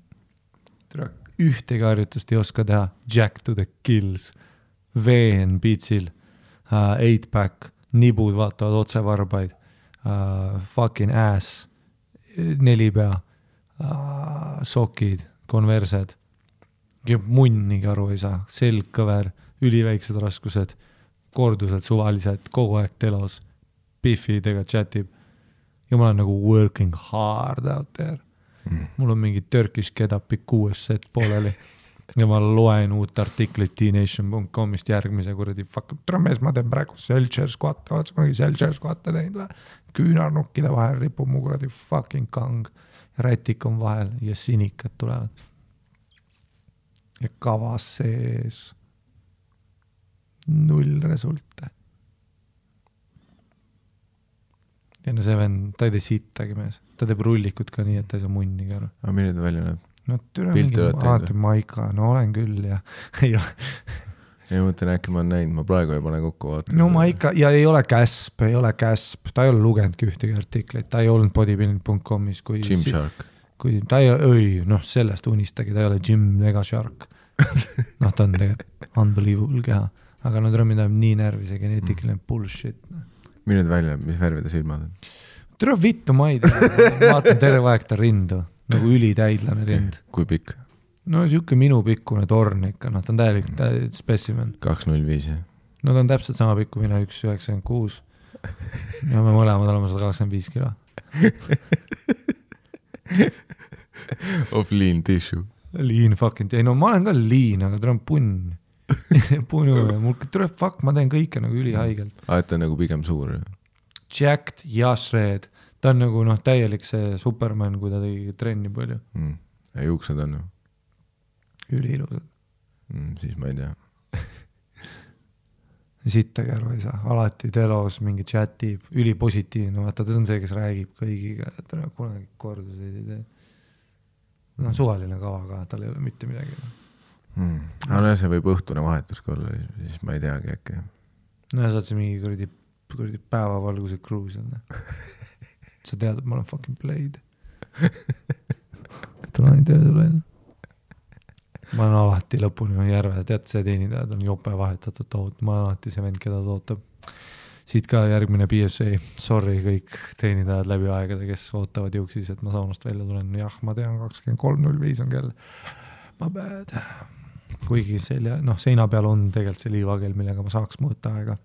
türa, ühtegi harjutust ei oska teha, jack to the kills, veen pitsil. Uh,, eight pack, nibud vaatavad otse varbaid. Uh,, fucking ass, neli pea. Uh,, sokid, konversed, munnigi aru ei saa, selg kõver, üliväiksed raskused, kordused suvalised, kogu aeg telos, Biffidega chatib. Ja ma olen nagu working hard out there. mul on mingi Turkish Kedapi kuues set pooleli. Ja ma loen uut artiklit tnation.com'ist järgmise kuradi fuck, tere mees, ma teen praegu seltser squat'e, oled sa kunagi seltser squat'e teinud või? küünarnukkide vahel ripub mu kuradi fucking kang, rätik on vahel ja sinikad tulevad. ja kavas sees null resulte. ja no see vend, ta ei tee sittagi mees, ta teeb rullikut ka nii, et ta ei saa munnigi aru. aga milline ta välja näeb? no türa mingi alati maika, no olen küll ja, [laughs] ja ei ma mõtlen, äkki ma olen näinud, ma praegu ei pane kokku vaatama. no maika ja ei ole käsp, ei ole käsp, ta ei ole lugenudki ühtegi artiklit, ta ei olnud bodybuilding.com'is, kui, Gymshark. kui ta ei, ei noh, sellest unistagi, ta ei ole Jim ega Shark. [laughs] noh, ta on tegelikult unbelievable keha, aga no mind ajab nii närvi see geneetiline bullshit. milline ta välja mis värvi ta silmad on? türa vittu, ma ei tea, vaatan terve aeg ta rindu, nagu ülitäidlane rind. kui pikk? No sihuke minu pikkune torn ikka, noh, ta on täielik täielik specimen. kaks null viis jah? no ta on täpselt sama pikk kui mina, üks üheksakümmend kuus. ja me mõlemad oleme sada kakskümmend viis kilo. [laughs] Of lean tissue. Lean fucking, ei no ma olen ka lean, aga ta on punn. punu, mul tuleb fuck, ma teen kõike nagu ülihaigelt. aa, et ta on nagu pigem suur. Jacked ja shred, ta on nagu noh, täielik see Superman, kui ta tegi trenni palju, mm.. ja juuksed on ju üliilusad. mm,, siis ma ei tea. [laughs] sittagi aru ei saa, alati telos mingi chatib, ülipositiivne, vaata ta on see, kes räägib kõigiga, et ta kunagi korduseid ei tee. noh, suvaline kava ka, tal ei ole mitte midagi. mm.. aga nojah, see võib õhtune vahetus ka olla, siis ma ei teagi äkki. no ja sa oled see mingi kuradi, kuradi päevavalguse cruise on. [laughs] sa tead, et ma olen fucking played. [laughs] tulen tööle välja. Ma olen alati lõpuni järve, tead see teenindaja, ta on jope vahetatud tohutu, ma olen alati see vend, keda ta ootab siit ka järgmine BSA, sorry kõik teenindajad läbi aegade, kes ootavad juuksis, et ma saunast välja tulen, jah, ma tean, kakskümmend kolm null viis on kell. My bad. kuigi selja, noh, seina peal on tegelikult see liivakell, millega ma saaks mõõta aega.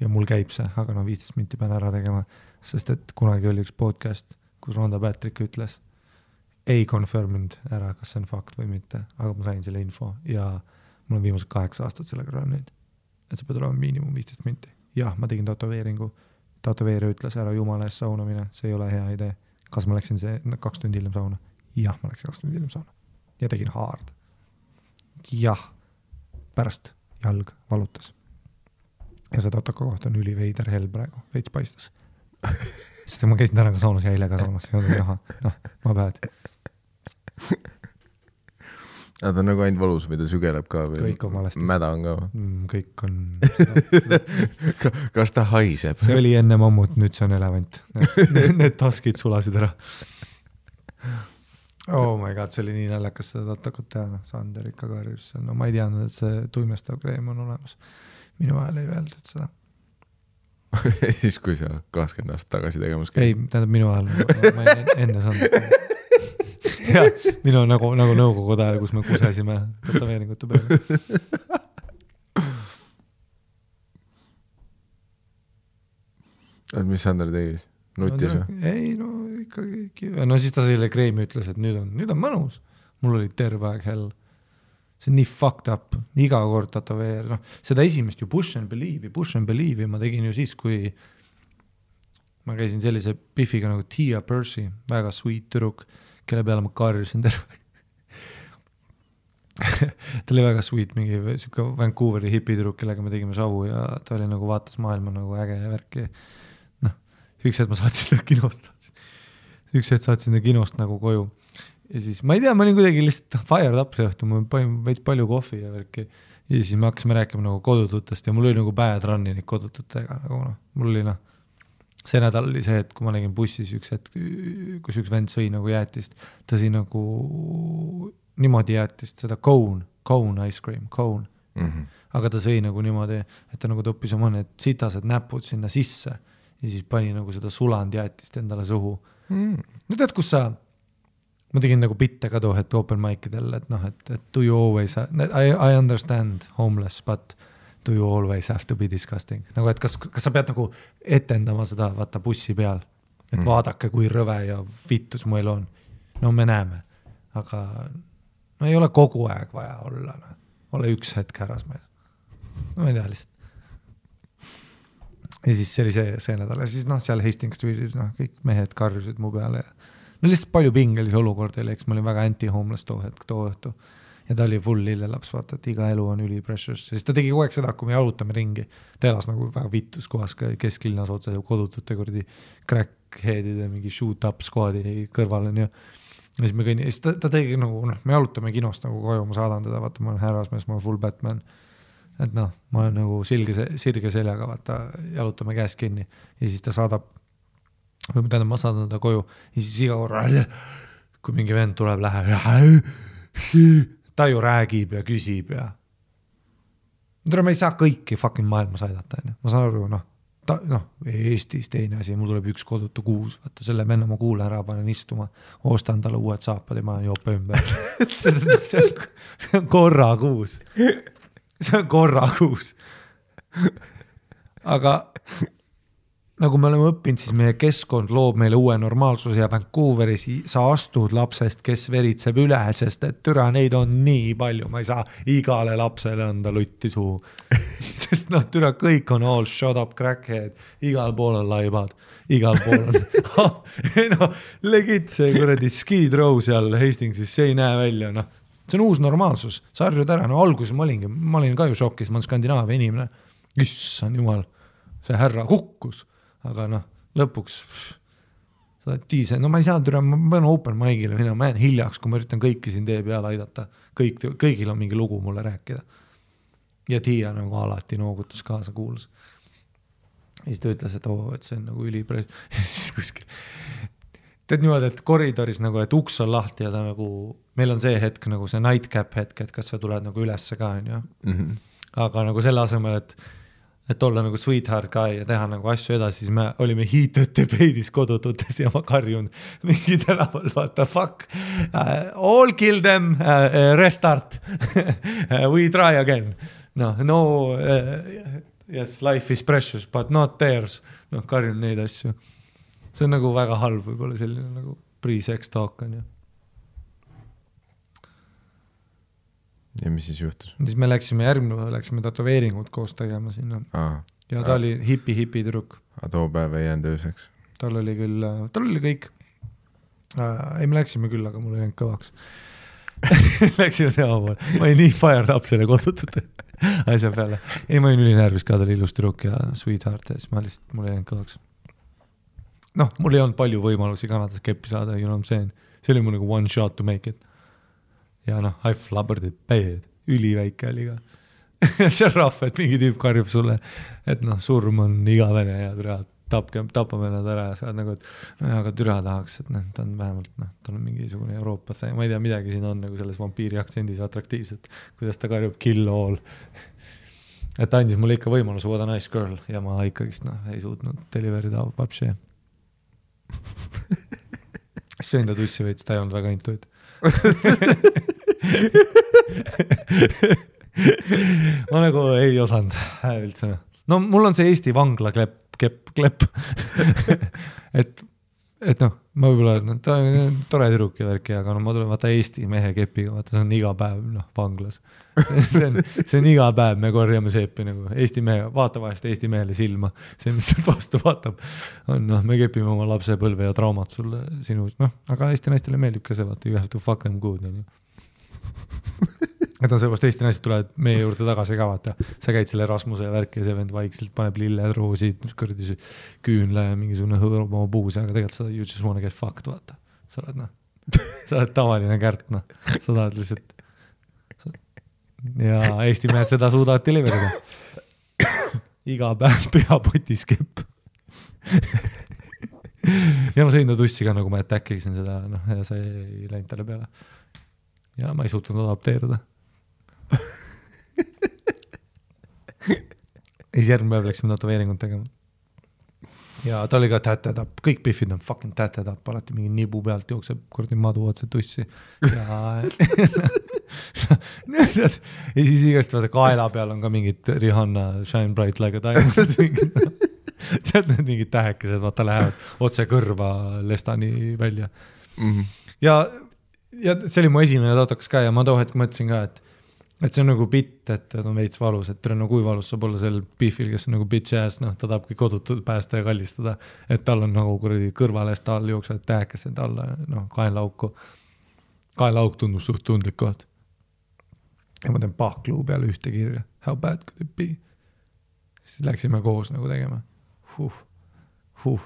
ja mul käib see, aga no viisteist minti pean ära tegema, sest et kunagi oli üks podcast, kus Ronda Patrick ütles, ei confirm inud ära, kas see on fakt või mitte, aga ma sain selle info ja mul on viimased kaheksa aastat sellega run'inud. et sa pead olema miinimum viisteist minti jah, ma tegin tätoveeringu, tätoveerija ütles ära jumala eest sauna mine, see ei ole hea idee. kas ma läksin see kaks tundi hiljem sauna? jah, ma läksin kaks tundi hiljem sauna ja tegin hard. jah, pärast jalg valutas. ja see tataka koht on üliveider hell praegu, veits paistas sest ma käisin täna ka saunas ja eile ka saunas, ei olnud näha, noh, ma bad aga ta on nagu ainult valus või ta sügeleb ka või? kõik on valesti. mäda on ka või mm,? kõik on kas ta haiseb? see oli enne mammut, nüüd see on elevant. Need taskid sulasid ära. Oh my god, see oli nii naljakas seda tatakut teha, noh, Sander ikka karjus seal, no ma ei teadnud, et see tuimestav kreem on olemas. minu ajal ei öeldud seda [laughs] siis, kui sa kakskümmend aastat tagasi tegemas käid? ei, tähendab minu ajal, ma ei enne saanud jah, minu nagu, nagu nõukogude ajal, kus me kusesime tätoveeringute peale. mis Sander tegi siis? nutis või no,? ei no ikkagi, no siis ta selle kreemi ütles, et nüüd on, nüüd on mõnus. mul oli terve aeg hell. see on nii fucked up, iga kord tätoveer, noh, seda esimest ju Push and Believe'i, Push and Believe'i ma tegin ju siis, kui ma käisin sellise Biffiga nagu Tia Percy, väga sweet tüdruk kelle peale ma karjusin terve [laughs] ta oli väga sweet, mingi sihuke Vancouveri hipitüdruk, kellega me tegime savu ja ta oli nagu vaatas maailma nagu äge värki. noh, üks hetk ma saatsin ta kinost, üks hetk saatsin ta kinost nagu koju ja siis ma ei tea, ma olin kuidagi lihtsalt fired up see õhtu, ma panin veits palju kohvi ja värki. ja siis me hakkasime rääkima nagu kodututest ja mul oli nagu bad run'i neid kodututega nagu noh, mul oli noh see nädal oli see, et kui ma nägin bussis üks hetk, kus üks vend sõi nagu jäätist, ta sõi nagu niimoodi jäätist, seda cone, cone ice cream, cone mm. -hmm. aga ta sõi nagu niimoodi, et ta nagu toppis oma need sitased näpud sinna sisse ja siis pani nagu seda sulanud jäätist endale suhu mm.. no tead, kus sa, ma tegin nagu bitte ka too hetk open mic idel, et noh, et, et do you always, I, I understand homeless, but do you always have to be disgusting, nagu et kas, kas sa pead nagu etendama seda, vaata bussi peal, et mm. vaadake, kui rõve ja vittus mu elu on. no me näeme, aga no ei ole kogu aeg vaja olla, noh, ole üks hetk härrasmees. no ma ei tea lihtsalt. ja siis see oli see, see nädal ja siis noh, seal Hastings Streetis noh, kõik mehed karjusid mu peale ja no lihtsalt palju pingelisi olukordi oli, eks ma olin väga anti-homeless too hetk, too õhtu ja ta oli full lillelaps, vaata, et iga elu on üli precious, sest ta tegi kogu aeg seda, kui me jalutame ringi. ta elas nagu väga vitus kohas kesklinnas otse kodutute kuradi crackhead'ide mingi shoot-up squad'i kõrval onju. ja siis me kõnni-, siis ta, ta tegi nagu noh, me jalutame kinost nagu koju, ma saadan teda, vaata, ma olen härrasmees, ma olen full Batman. et noh, ma olen nagu silge, sirge seljaga, vaata, jalutame käest kinni ja siis ta saadab või tähendab, ma saadan ta koju ja siis iga korra, kui mingi vend tuleb, läheb ta ju räägib ja küsib ja. tere, ma ei saa kõiki fucking maailmas aidata, onju, ma saan aru, noh, ta noh, Eestis teine asi, mul tuleb üks kodutu kuus, vaata selle venna ma kuulan ära, panen istuma, ostan talle uued saapad ja ma jope ümber [laughs] see on korra kuus, see on korra kuus. aga nagu me oleme õppinud, siis meie keskkond loob meile uue normaalsuse ja Vancouveris sa astud lapsest, kes veritseb üle, sest et türa, neid on nii palju, ma ei saa igale lapsele anda lutti suhu [laughs] sest noh, türa, kõik on all shut up crackhead, igal pool on laibad, igal pool on [laughs] no legit see kuradi skid row seal Hastingsis, see ei näe välja, noh, see on uus normaalsus, sa harjud ära, no alguses ma olingi, ma olin ka ju šokis, ma olen Skandinaavia inimene, issand jumal, see härra hukkus aga noh, lõpuks pff, sa oled diisel, no ma ei saa, türa, ma pean open mic'ile minema, ma jään hiljaks, kui ma üritan kõiki siin tee peal aidata. kõik, kõigil on mingi lugu mulle rääkida. ja Tiia nagu alati noogutas kaasa, kuulas. ja siis ta ütles, et oo, et see on nagu ülipre-, [laughs] siis kuskil tead niimoodi, et koridoris nagu, et uks on lahti ja ta nagu, meil on see hetk nagu see nightcap hetk, et kas sa tuled nagu ülesse ka, onju. Mhm. aga nagu selle asemel, et et olla nagu sweetheart guy ja teha nagu asju edasi, siis me olime heated debate'is kodututes ja ma karjun [laughs] mingi tänaval, what the fuck uh,. All kill them uh,, restart [laughs] we try again. noh, no uh, yes, life is precious but not theirs. noh, karjun neid asju. see on nagu väga halb, võib-olla selline nagu pre-sex talk on ju ja mis siis juhtus? siis me läksime järgmine läksime tätoveeringut koos tegema sinna aa, ja ta oli hipi-hipi tüdruk. aga too päev ei jäänud ööseks? tal oli küll, tal oli kõik äh,. ei, me läksime küll, aga mul ei läinud kõvaks [laughs] Läksime tema poole, ma olin nii fired up selle kodutute [laughs] asja peale. ei, ma olin ülinärvis ka, ta oli ilus tüdruk ja sweetheart ja siis ma lihtsalt, mul ei läinud kõvaks. noh, mul ei olnud palju võimalusi Kanadas keppi saada, you know what I m saying, see oli mu nagu one shot to make it ja noh, I flubbered it bad, üliväike oli ka. [laughs] See on rahv, et mingi tüüp karjub sulle, et noh, surm on igavene ja türa, tapke, tapame nad ära ja sa oled nagu, et nojah, aga türa tahaks, et noh, ta on vähemalt noh, tal on mingisugune Euroopas, ma ei tea, midagi siin on nagu selles vampiiri aktsendis atraktiivset, kuidas ta karjub? Kill all. [laughs] Et ta andis mulle ikka võimaluse what a nice girl. Ja ma ikkagist noh, ei suutnud deliver ida vapši sõin ta [laughs] tussi veits, ta ei olnud väga intuit [laughs] ma nagu ei osanud üldse. no mul on see Eesti vangla klepp, kepp, klepp. [laughs] Et, et noh, ma võib-olla, ta on tore tüdruk ja värki, aga no ma tulen vaata Eesti mehe kepiga, vaata see on iga päev noh, vanglas. [laughs] See on, see on iga päev, me korjame seepi nagu Eesti mehe, vaata vahest Eesti mehele silma, see, mis sealt vastu vaatab, on noh, me kepime oma lapsepõlve ja traumat sulle sinust, noh, aga Eesti naistele meeldib ka see, vaata you have to fuck them good on ju [laughs] et on sellepärast Eesti naised tulevad meie juurde tagasi ka vaata, sa käid selle Rasmuse värki ja see vend vaikselt paneb lilleroosid, kuradi küünla ja mingisugune puuse, aga tegelikult sa you just wanna get fucked vaata, sa oled noh, sa oled tavaline kärt noh, sa tahad lihtsalt. ja Eesti mehed seda suudavad deliver ida. iga päev peapotis kepp ja ma sõin ta tussi ka nagu ma attack isin seda noh, ja see ei läinud talle peale. Ja ma ei suutnud adapteeruda ja [laughs] siis järgmine päev läksime tätoveeringut tegema. ja ta oli ka tätetapp, kõik Biffid on fucking tätetapp, alati mingi nibu pealt jookseb kuradi madu otse tussi ja [laughs] ja siis igast vaata kaela peal on ka mingid Rihanna Shine Bright Like a Diamond [laughs] mingid tead need mingid tähekesed, vaata lähevad otse kõrva lestani välja mm. -hmm. ja, ja see oli mu esimene tatokas ka ja ma too hetk mõtlesin ka, et et see on nagu bitt, et on veits valus, et no kui valus saab olla sellel Biffil, kes on nagu bitch ass, noh, ta tahabki kodutut päästa ja kallistada. et tal on nagu kuradi kõrvalest all jooksevad tähekesed alla, noh, kaenlaauku. kaenlaauk tundub suht tundlik koht. ja ma teen pahkluu peale ühte kirja, how bad could it be? siis läksime koos nagu tegema huh,. Huh.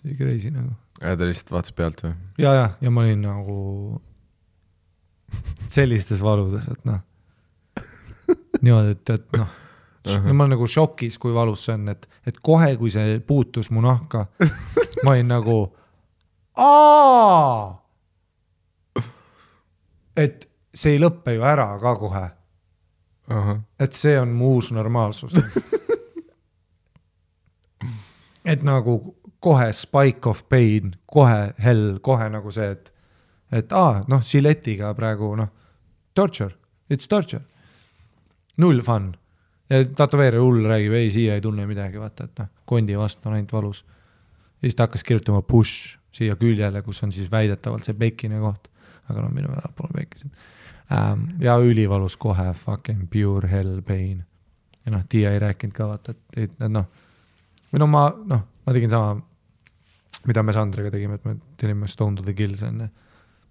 see oli crazy nagu. Ja ta lihtsalt vaatas pealt või? ja, ja, ja ma olin nagu sellistes valudes, et noh, niimoodi, et, et noh uh, -huh. ma olen nagu šokis, kui valus see on, et, et kohe, kui see puutus mu nahka, ma olin nagu, aa. et see ei lõpe ju ära ka kohe uh. -huh. et see on mu uus normaalsus et nagu kohe spike of pain, kohe hell, kohe nagu see, et et aa, noh, žiletiga praegu noh, torture, it's torture. null fun. ja tätoveerija hull räägib, ei, siia ei tunne midagi, vaata, et noh, kondi vastu on ainult valus. ja siis ta hakkas kirjutama push siia küljele, kus on siis väidetavalt see pekine koht. aga no minu peal pole pekisid ähm,. ja ülivalus kohe, fucking pure hell pain. ja noh, Tiia ei rääkinud ka vaata, et, et noh, või no ma, noh, ma tegin sama, mida me Sandriga tegime, et me tegime Stone to the Kills onju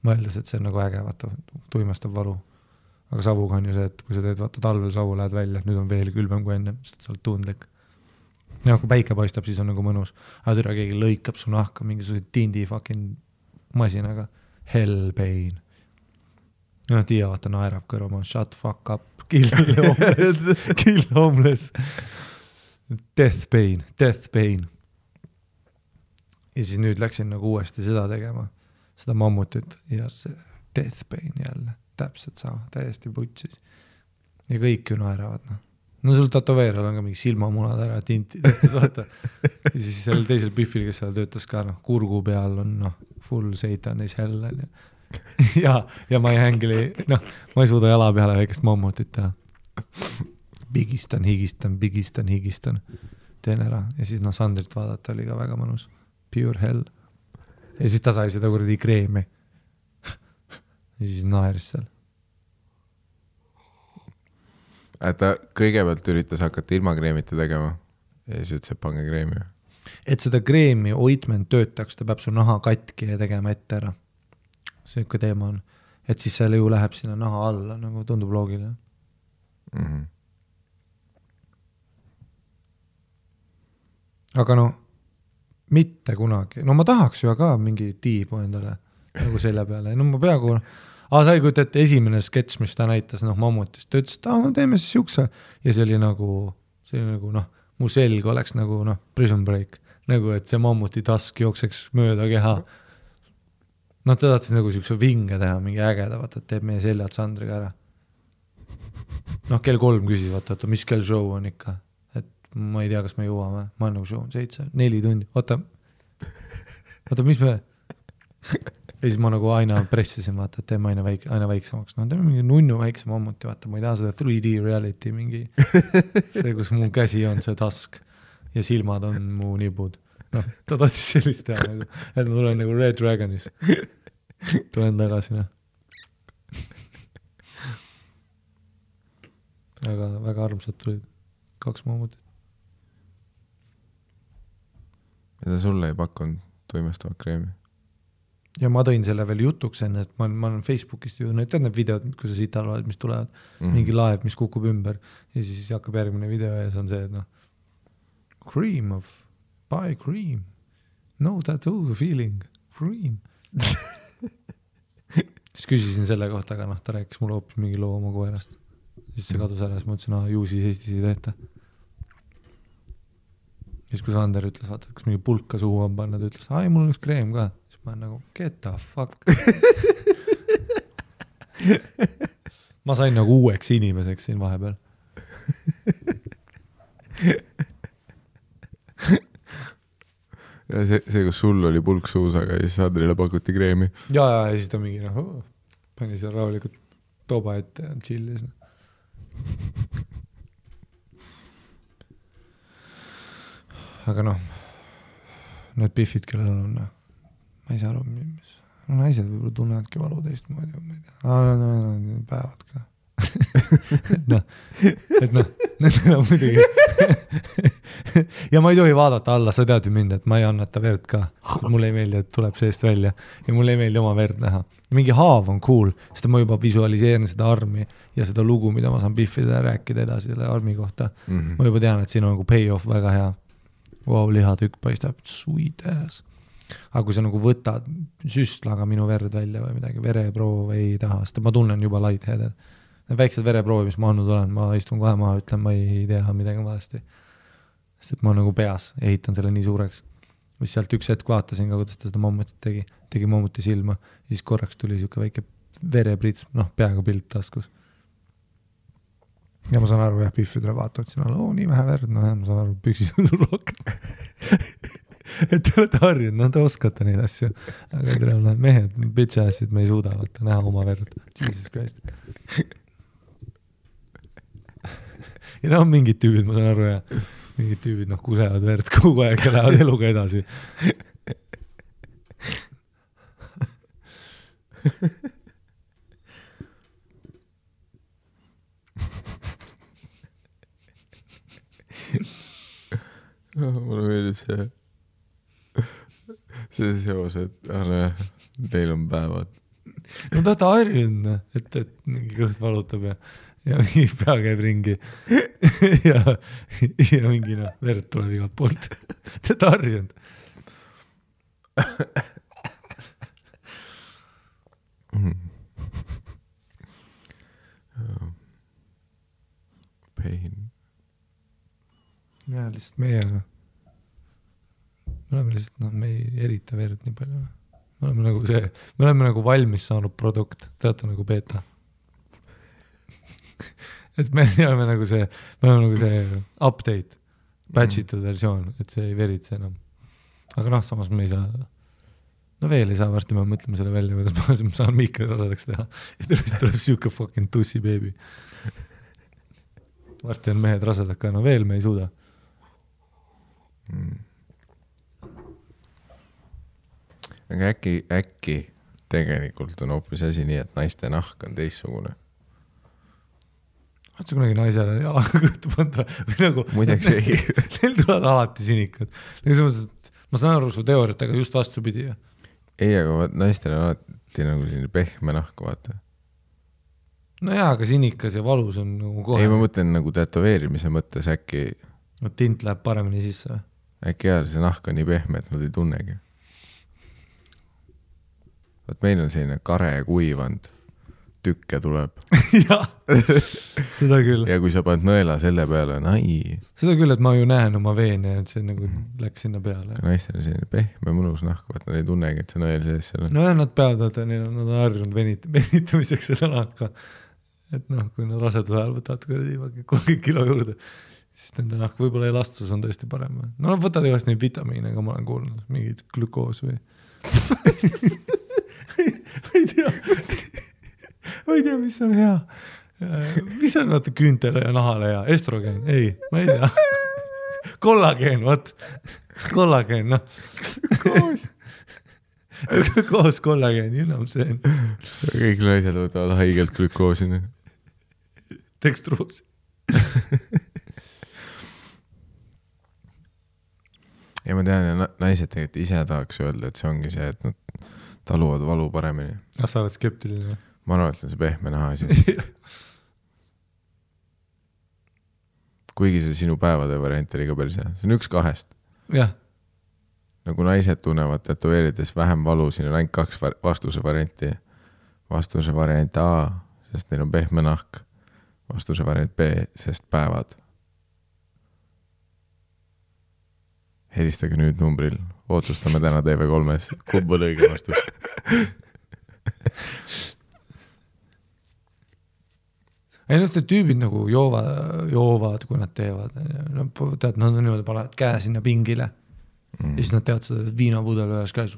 mõeldes, et see on nagu äge, vaata, tuimastav valu. aga savuga on ju see, et kui sa teed, vaata talvel savu, lähed välja, nüüd on veel külmem kui enne, sest sa oled tundlik. ja kui päike paistab, siis on nagu mõnus, aga türa keegi lõikab su nahka mingisuguse tindi fucking masinaga, hell pain. noh, Tiia vaata naerab kõrval, shut fuck up, kill [laughs] homeless kill homeless. Death pain, death pain. Ja siis nüüd läksin nagu uuesti seda tegema seda mammutit ja see Death Pain jälle, täpselt sama, täiesti vutsis. ja kõik ju naeravad, noh, no sul tätoveerijal on ka mingi silmamunad ära tintitud, vaata. ja siis sellel teisel Biffil, kes seal töötas ka noh, kurgu peal on noh, full Satan is hell on ju. ja, ja ma ei hängli, noh, ma ei suuda jala peale väikest mammutit teha. pigistan, higistan, pigistan, higistan, teen ära ja siis noh, Sandrit vaadata oli ka väga mõnus. Pure hell. ja siis ta sai seda kuradi kreemi. ja siis naeris seal. ta kõigepealt üritas hakata ilma kreemita tegema ja siis ütles, et pange kreemi. et seda kreemi ointment töötaks, ta peab su naha katki tegema ette ära. sihuke teema on, et siis see ju läheb sinna naha alla, nagu tundub loogiline. Mhm. aga noh, mitte kunagi, no ma tahaks ju ka mingi tiibu endale nagu selja peale, no ma peaaegu, aa sa ei kujuta ette, esimene sketš, mis ta näitas, noh mammutist, ta ütles, et aa no teeme siis siukse. Ja see oli nagu, see oli nagu noh, mu selg oleks nagu noh, prison break, nagu et see mammuti task jookseks mööda keha. noh, ta tahtis nagu siukse vinge teha, mingi ägeda, vaata, et teeb meie seljad Sandriga ära. noh, kell kolm küsis, vaata, oota, mis kell show on ikka, ma ei tea, kas me jõuame, ma nagu show on seitse, neli tundi, oota, oota, mis me. [laughs] ja siis ma nagu aina pressisin, vaata, et teeme aina väik-, aina väiksemaks, no teeme mingi nunnu väiksem mammuti, vaata, ma ei taha seda 3D reality mingi, [laughs] see, kus mu käsi on see task ja silmad on mu nibud. noh, ta tahtis sellist teha nagu, et ma tulen nagu Red Dragonis, tulen tagasi, noh. väga, väga armsad tulid, kaks mammutit. Ja ta sulle ei pakkunud tuimestavat kreemi. ja ma tõin selle veel jutuks enne, et ma ma olen Facebookist ju, need tead need videod, kui sa siit arvad, mis tulevad mm, Mhm. -hmm. mingi laev, mis kukub ümber ja siis, siis hakkab järgmine video ja see on see, et noh. Cream of, buy cream, no tattoo feeling, cream. [laughs] siis küsisin selle kohta, aga noh, ta rääkis mulle hoopis mingi loo oma koerast. siis see kadus ära, siis ma ütlesin, aa ju siis Eestis ei tehta. siis, kui Sander ütles, vaata, et kas mingi pulka suhu on panna, ta ütles, aa ei, mul on üks kreem ka. siis ma olen nagu get the fuck. [laughs] ma sain nagu uueks inimeseks siin vahepeal. ja see, see, kus sul oli pulk suus, aga siis Andrile pakuti kreemi. ja, ja, ja siis ta mingi noh oh,, pani seal rahulikult toba ette ja chill'is. Aga noh, need Biffid, kellel on, noh, ma ei saa aru, mis, naised võib-olla tunnevadki valu teistmoodi, ma ei tea, no, no, no, päevad ka. [laughs] noh, et noh, nendel on muidugi [laughs] ja ma ei tohi vaadata alla, sa tead ju mind, et ma ei anneta verd ka, mulle ei meeldi, et tuleb seest välja ja mulle ei meeldi oma verd näha. mingi haav on cool, sest ma juba visualiseerin seda armi ja seda lugu, mida ma saan Biffidele rääkida edasi selle armi kohta. Mhm. ma juba tean, et siin on nagu payoff väga hea. Vau, lihatükk paistab ass. aga kui sa nagu võtad süstlaga minu verd välja või midagi, vereproov ei taha, sest ma tunnen juba lightheaded. Need väiksed vereproovid, mis ma andnud olen, ma istun kohe maha, ütlen, ma ei tea midagi valesti. sest et ma nagu peas ehitan selle nii suureks. siis sealt üks hetk vaatasin ka, kuidas ta seda mammutit tegi, tegi mammuti silma, siis korraks tuli sihuke väike vereprits, noh, peaaegu pilt taskus. Ja ma saan aru jah, Biffidele vaatavad siin alla, oo nii vähe verd, no jah, ma saan aru, püksis on sul rohkem. [laughs] et te olete harjunud, noh, te oskate neid asju, aga tere, noh, mehed, bitch ass'id, me ei suuda vaata näha oma verd, jesus christ. [laughs] ja noh, mingid tüübid, ma saan aru ja mingid tüübid noh, kusevad verd kogu aeg ja lähevad eluga edasi. [laughs] [laughs] mulle meeldib see, see seos, et nojah, neil on päevad. no ta olete harjunud, et, et mingi kõht valutab ja, ja mingi pea käib ringi [laughs] ja, ja mingi noh, verd tuleb igalt poolt. [laughs] Te olete harjunud. Pain. jah, lihtsalt meie me oleme lihtsalt noh, me ei erita verd nii palju. me oleme nagu see, me oleme nagu valmis saanud produkt, teate nagu beeta. [laughs] et me oleme nagu see, me oleme nagu see update, patch itud versioon, et see ei veritse enam. aga noh, samas me ei saa, no veel ei saa, varsti me mõtleme selle välja, kuidas ma [laughs] saan Miikali rasedaks teha. ja tõesti tuleb siuke fucking tussi beebi. varsti on mehed rasedad ka, no veel me ei suuda. Mm. aga äkki, äkki tegelikult on hoopis asi nii, et naiste nahk on teistsugune. oled sa kunagi naisele jalaga kõhtu pannud või- või nagu? muideks ei, [laughs] Neil tulevad alati sinikad. nagu selles mõttes, et ma saan aru su teooriat, aga just vastupidi ju. ei, aga vaat naistel on alati nagu selline pehme nahk, vaata. no jaa, aga sinikas ja valus on nagu kohe ei, ma, mõtlen nagu tätoveerimise mõttes äkki, no tint läheb paremini sisse. Äkki jah, see nahk on nii pehme, et nad ei tunnegi. vot meil on selline kare kuivanud, tükke tuleb [laughs] jah, seda küll, ja kui sa paned nõela selle peale, nai, seda küll, et ma ju näen oma veene, et see nagu läks sinna peale. naistel on selline pehme mõnus nahk, vaat nad ei tunnegi, et see nõel sees seal on. nojah, nad peavad, neil on, nad on harjunud venit-, venitamiseks seda nahka. et noh, kui nad raseduse ajal võtavad kuradi kolmkümmend kilo juurde, siis nende nahk võib-olla elastus on tõesti parem. no nad võtavad igast neid vitamiine, ka ma olen kuulnud, mingit glükoos või [laughs] ma ei tea, ma ei tea, mis on hea. mis on vaata küüntele ja nahale hea, estrogeen, ei, ma ei tea. kollageen, vot, kollageen, noh. koos, [laughs] koos kollageen, you know what I m saying, kõik naised võtavad haigelt glükoosi. dekstruus. [laughs] ja ma tean ja na- naised tegelikult ise tahaks öelda, et see ongi see, et nad taluvad valu paremini. ah, sa oled skeptiline ma arvan, et see on see pehme naha asi. või? kuigi see sinu päevade variant oli ka päris hea, see on üks kahest. jah, nagu naised tunnevad tätoveerides vähem valu, siin on ainult kaks var- vastuse varianti. vastuse variant A, sest neil on pehme nahk. vastuse variant B, sest päevad. Helistage nüüd numbril, otsustame täna TV3-s, kumb on õige vastus. ei noh, need tüübid nagu joovad, joovad, kui nad teevad, no tead, nad on niimoodi, panevad käe sinna pingile Mm. ja siis nad teavad seda, viinapudel ühes käes,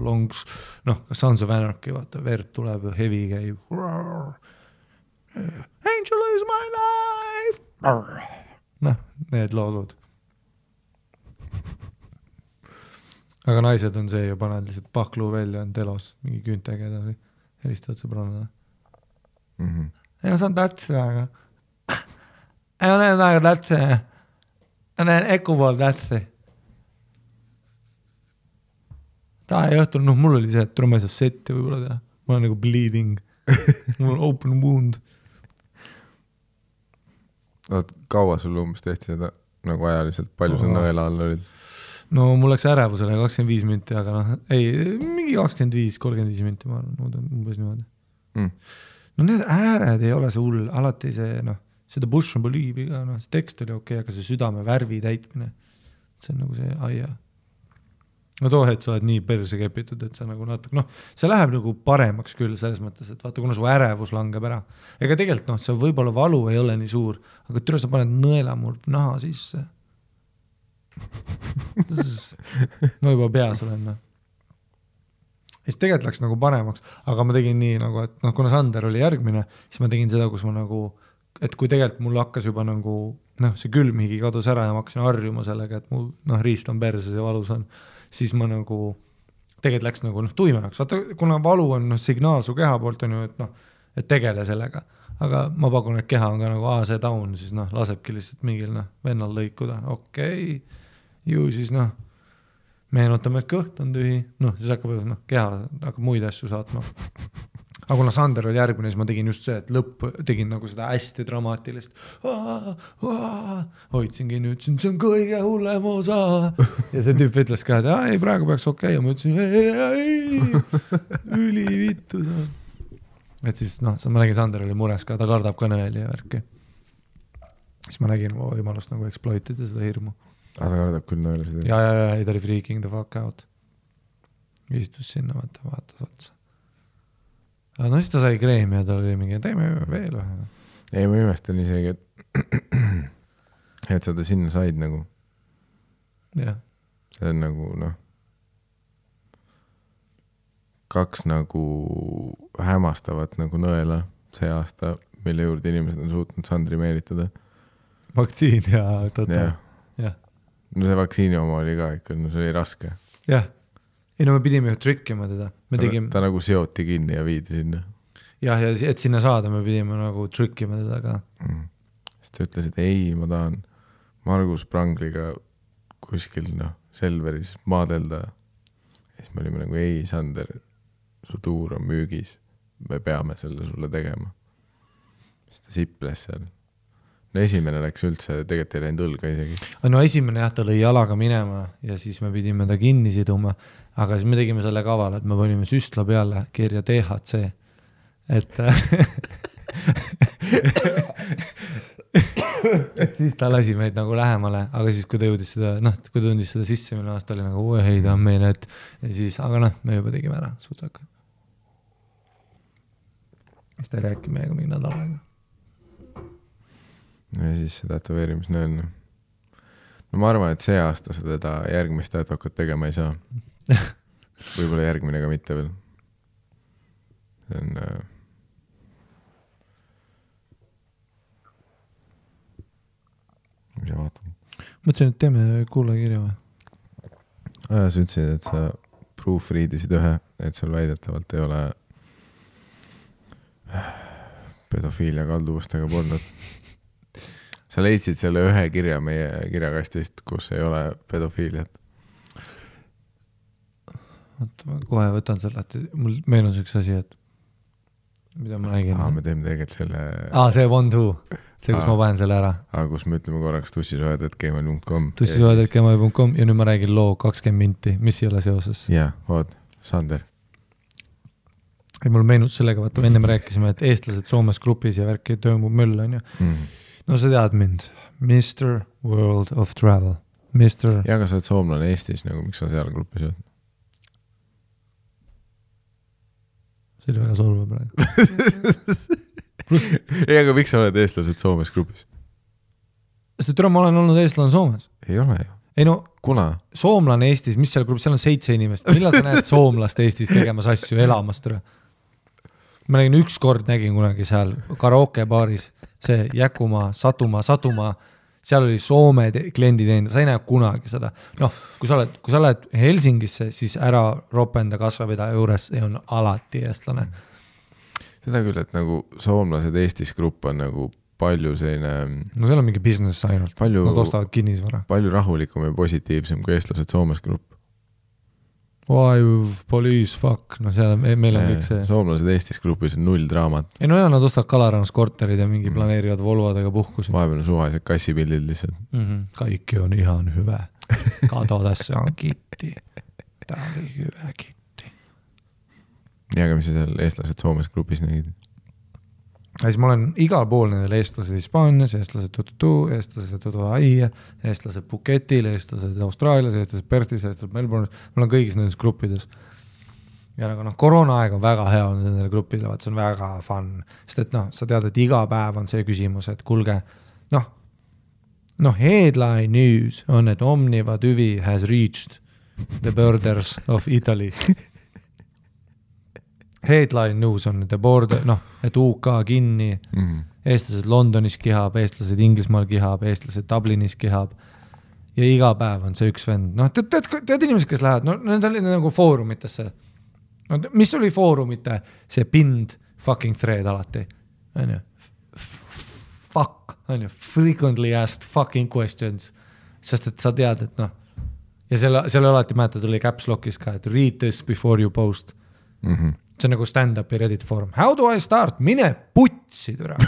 longs, noh, Sons of Anarchy, vaata, verd tuleb, hevi käib. Angel is my life. noh, need lood. Aga naised on see ju, panevad lihtsalt paklu välja, on telos mingi küüntega edasi, helistavad sõbrannale. Mhm. ei ma saan tätsi, aga ei ma teen väga tätsi. ma teen Eku pool tätsi. Tahe õhtul, noh, mul oli see, et tule ma ei saa setti võib-olla teha, ma olen nagu bleeding, mul on open wound. oot, kaua sul umbes tehti seda nagu ajaliselt, palju sa nõela all olid? No mul läks ärevusele kakskümmend viis minti, aga noh, ei, mingi kakskümmend viis, kolmkümmend viis minti, ma arvan, umbes niimoodi. Mm. no need ääred ei ole see hull, alati see noh, seda Bush on Believe'iga, noh, see tekst oli okei okay,, aga see südame värvi täitmine, see on nagu see aia. no too hetk sa oled nii perse kepitud, et sa nagu natuke noh, see läheb nagu paremaks küll selles mõttes, et vaata, kuna su ärevus langeb ära. ega tegelikult noh, see võib-olla valu ei ole nii suur, aga türa sa paned nõela mul naha sisse. Ma juba peas olen noh. siis tegelikult läks nagu paremaks, aga ma tegin nii nagu, et noh, kuna Sander oli järgmine, siis ma tegin seda, kus ma nagu, et kui tegelikult mul hakkas juba nagu noh, see külmhigi kadus ära ja ma hakkasin harjuma sellega, et mul noh, riist on perses ja valus on, siis ma nagu tegelikult läks nagu noh, tuimemaks, vaata kuna valu on noh, signaal su keha poolt on ju, et noh, et tegele sellega, aga ma pakun, et keha on ka nagu aa, see down, siis noh, lasebki lihtsalt mingil noh, vennal lõikuda, okei okay., ju siis noh meenutame, et kõht on tühi, noh, siis hakkab, noh, keha hakkab muid asju saatma. [laughs] aga kuna Sander oli järgmine, siis ma tegin just see, et lõpp tegin nagu seda hästi dramaatilist. hoidsingi nüüd, ütlesin, see on kõige hullem osa. ja see tüüp ütles ka, et aa ei, praegu peaks okei okay. ja ma ütlesin ei, ei, [laughs] ülivittu see on. et siis noh, ma nägin, Sander oli mures ka, ta kardab ka nõeli ja värki. siis ma nägin võimalust nagu exploit ida seda hirmu aa, ta kardab küll nõela seda. ja, ja, ja ei ta oli freaking the fuck out. istus sinna, vaata, vaatas otsa. aga no siis ta sai kreemi ja tal oli mingi, teeme veel ühe. ei, ma imestan isegi, et, [clears throat] et sa ta sinna said nagu, jah, see on nagu noh, kaks nagu hämmastavat nagu nõela see aasta, mille juurde inimesed on suutnud Sandri meelitada. vaktsiin ja jah, no see vaktsiini oma oli ka ikka, no see oli raske. jah. ei no me pidime ju trikkima teda, me tegime ta nagu seoti kinni ja viidi sinna jah, ja et sinna saada, me pidime nagu trikkima teda ka. mm.. siis ta ütles, et ei, ma tahan Margus Prangliga kuskil noh, Selveris maadelda. siis me olime nagu ei, Sander, su tuur on müügis, me peame selle sulle tegema. siis ta siples seal. No esimene läks üldse, tegelikult ei läinud õlga isegi. no esimene jah, ta lõi jalaga minema ja siis me pidime ta kinni siduma, aga siis me tegime selle kavala, et me panime süstla peale kirja DHC, et et siis ta lasi meid nagu lähemale, aga siis, kui ta jõudis seda, noh, kui ta tundis seda sisse minna, siis ta oli nagu oi ei ta on meile, et ja siis, aga noh, me juba tegime ära sutsaka. siis ta ei rääkinud meiega mingi nädal aega. Ja siis see tätoveerimisnõel, noh. no ma arvan, et see aasta sa teda järgmist tätokat tegema ei saa. [laughs] võib-olla järgmine ka mitte veel. see on äh, mis sa vaatad? mõtlesin, et teeme kuulajakirja või? aa, sa ütlesid, et sa proofread isid ühe, et sul väidetavalt ei ole pedofiilia kalduvustega pornot. Sa leidsid selle ühe kirja meie kirjakastist, kus ei ole pedofiiliat. oota, ma kohe võtan selle, et mul meenus üks asi, et mida ma räägin aa, me teeme tegelikult selle, aa, see One Two, see, kus Aa. ma panen selle ära. aa, kus me ütleme korraks tussisoojad.gmail.com. tussisoojad.gmail.com ja nüüd ma räägin loo kakskümmend minti, mis ei ole seoses. jah, vot, Sander. ei, mul meenus sellega, vaata ennem rääkisime, et eestlased Soomes grupis ja värki toimub möll, onju. No sa tead mind, Mr World of Travel, Mr. ja aga sa oled soomlane Eestis nagu, miks sa seal grupis oled? see oli väga solvav praegu. ei, aga miks sa oled eestlased Soomes grupis? sest et türa, ma olen olnud eestlane Soomes. ei ole ju. ei no kuna? soomlane Eestis, mis seal grupis, seal on seitse inimest, millal sa näed soomlast Eestis tegemas asju, elamas türa? ma nägin ükskord nägin kunagi seal karaokebaaris, see Jäkumaa, Satumaa, Satumaa, seal oli Soome te- klienditeenindaja, sa ei näe kunagi seda. noh, kui sa oled, kui sa lähed Helsingisse, siis ära ropenda kassapidaja juures, see on alati eestlane. seda küll, et nagu soomlased Eestis grupp on nagu palju selline, no seal on mingi business ainult, nad, ostavad kinnisvara. palju rahulikum ja positiivsem kui eestlased Soomes grupp. Why police fuck, no seal on, meil on kõik see. soomlased Eestis grupis on null draamat, ei no ja nad ostavad Kalarannas korterid ja mingi Mm. planeerivad Volvodega puhkusi. vahepeal on suvalised kassipildid lihtsalt. mm. -hmm. kaikki on ihan hyvä. Kato tässä on kitti. Tää oli hyvä kitti. nii, aga mis sa seal eestlased Soomes grupis nägid? Ja siis ma olen igal pool nendel eestlased Hispaanias, eestlased Tututu, eestlased Tutuaia, eestlased Phuketil, eestlased Austraalias, eestlased Perthis, eestlased Melbourne'is, ma olen kõigis nendes gruppides. ja nagu noh, koroonaaeg on väga hea olnud nendele gruppidele, vaat see on väga fun, sest et noh, sa tead, et iga päev on see küsimus, et kuulge, noh, noh, headline news on, et Omniva tüvi has reached the borders of Italy. [laughs] Headline news on the border, noh, et UK kinni Mm. eestlased Londonis kihab, eestlased Inglismaal kihab, eestlased Dublinis kihab. ja iga päev on see üks vend, noh, tead, tead, tead inimesed, kes lähevad, no need olid nagu foorumitesse. no mis oli foorumite see pind fucking thread alati, onju. Fuck, onju, frequently asked fucking questions, sest et sa tead, et noh. ja seal, seal alati mäletad, oli caps lock'is ka, et read this before you post Mm -hmm. See on nagu stand-up'i Reddit foorum, how do I start, mine putsi türa.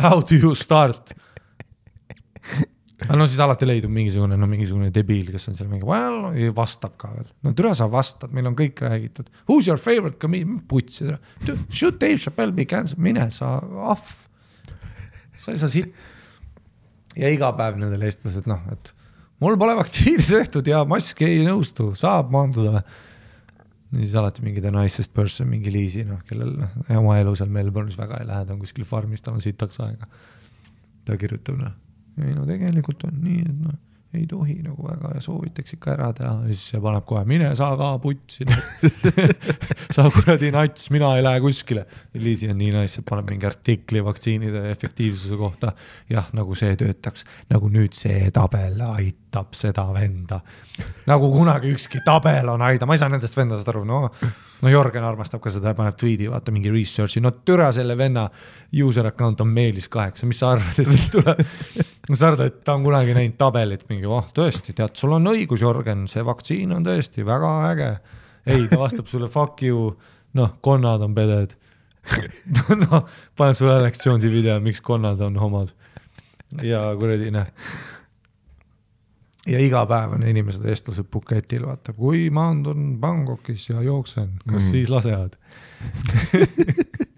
How do you start? aga no siis alati leidub mingisugune, no mingisugune debiil, kes on seal mingi well, vastab ka veel. no türa, sa vastad, meil on kõik räägitud. Who's your favorite comedian, putsi türa. Should Dave Chappelle be cancelled, mine sa ahv. sa ei saa siit. ja iga päev nendel eestlased, noh, et mul pole vaktsiini tehtud ja mask ei nõustu, saab maanduda. Ja siis alati mingi the nicest person, mingi Liisi, noh, kellel noh, oma elu seal Melbourne'is väga ei lähe, ta on kuskil farmis, tal on sitaks aega. ta kirjutab noh, ei no tegelikult on nii, et noh, ei tohi nagu väga ja soovitaks ikka ära teha ja siis see paneb kohe, mine sa ka putsi. [laughs] sa kuradi nats, mina ei lähe kuskile. Liisi on nii nice, et paneb mingi artikli vaktsiinide efektiivsuse kohta. jah, nagu see töötaks, nagu nüüd see tabel aitab seda venda. nagu kunagi ükski tabel on aidanud, ma ei saa nendest vendadest aru, no. no Jörgen armastab ka seda, paneb tweet'i, vaata mingi research'i, no türa selle venna user account on Mailis kaheksa, mis sa arvad, et siit tuleb. [laughs] sa arvad, et ta on kunagi näinud tabelit mingi, oh tõesti, tead, sul on õigus, Jörgen, see vaktsiin on tõesti väga äge. ei, ta vastab sulle fuck you, noh, konnad on peded. [laughs] noh, paneb sulle Alex Jones'i video, miks konnad on homod. ja kuradi noh ja iga päev on inimesed, eestlased Phuketil, vaata, kui maandun Bangkokis ja jooksen, kas mm. siis lasevad [laughs]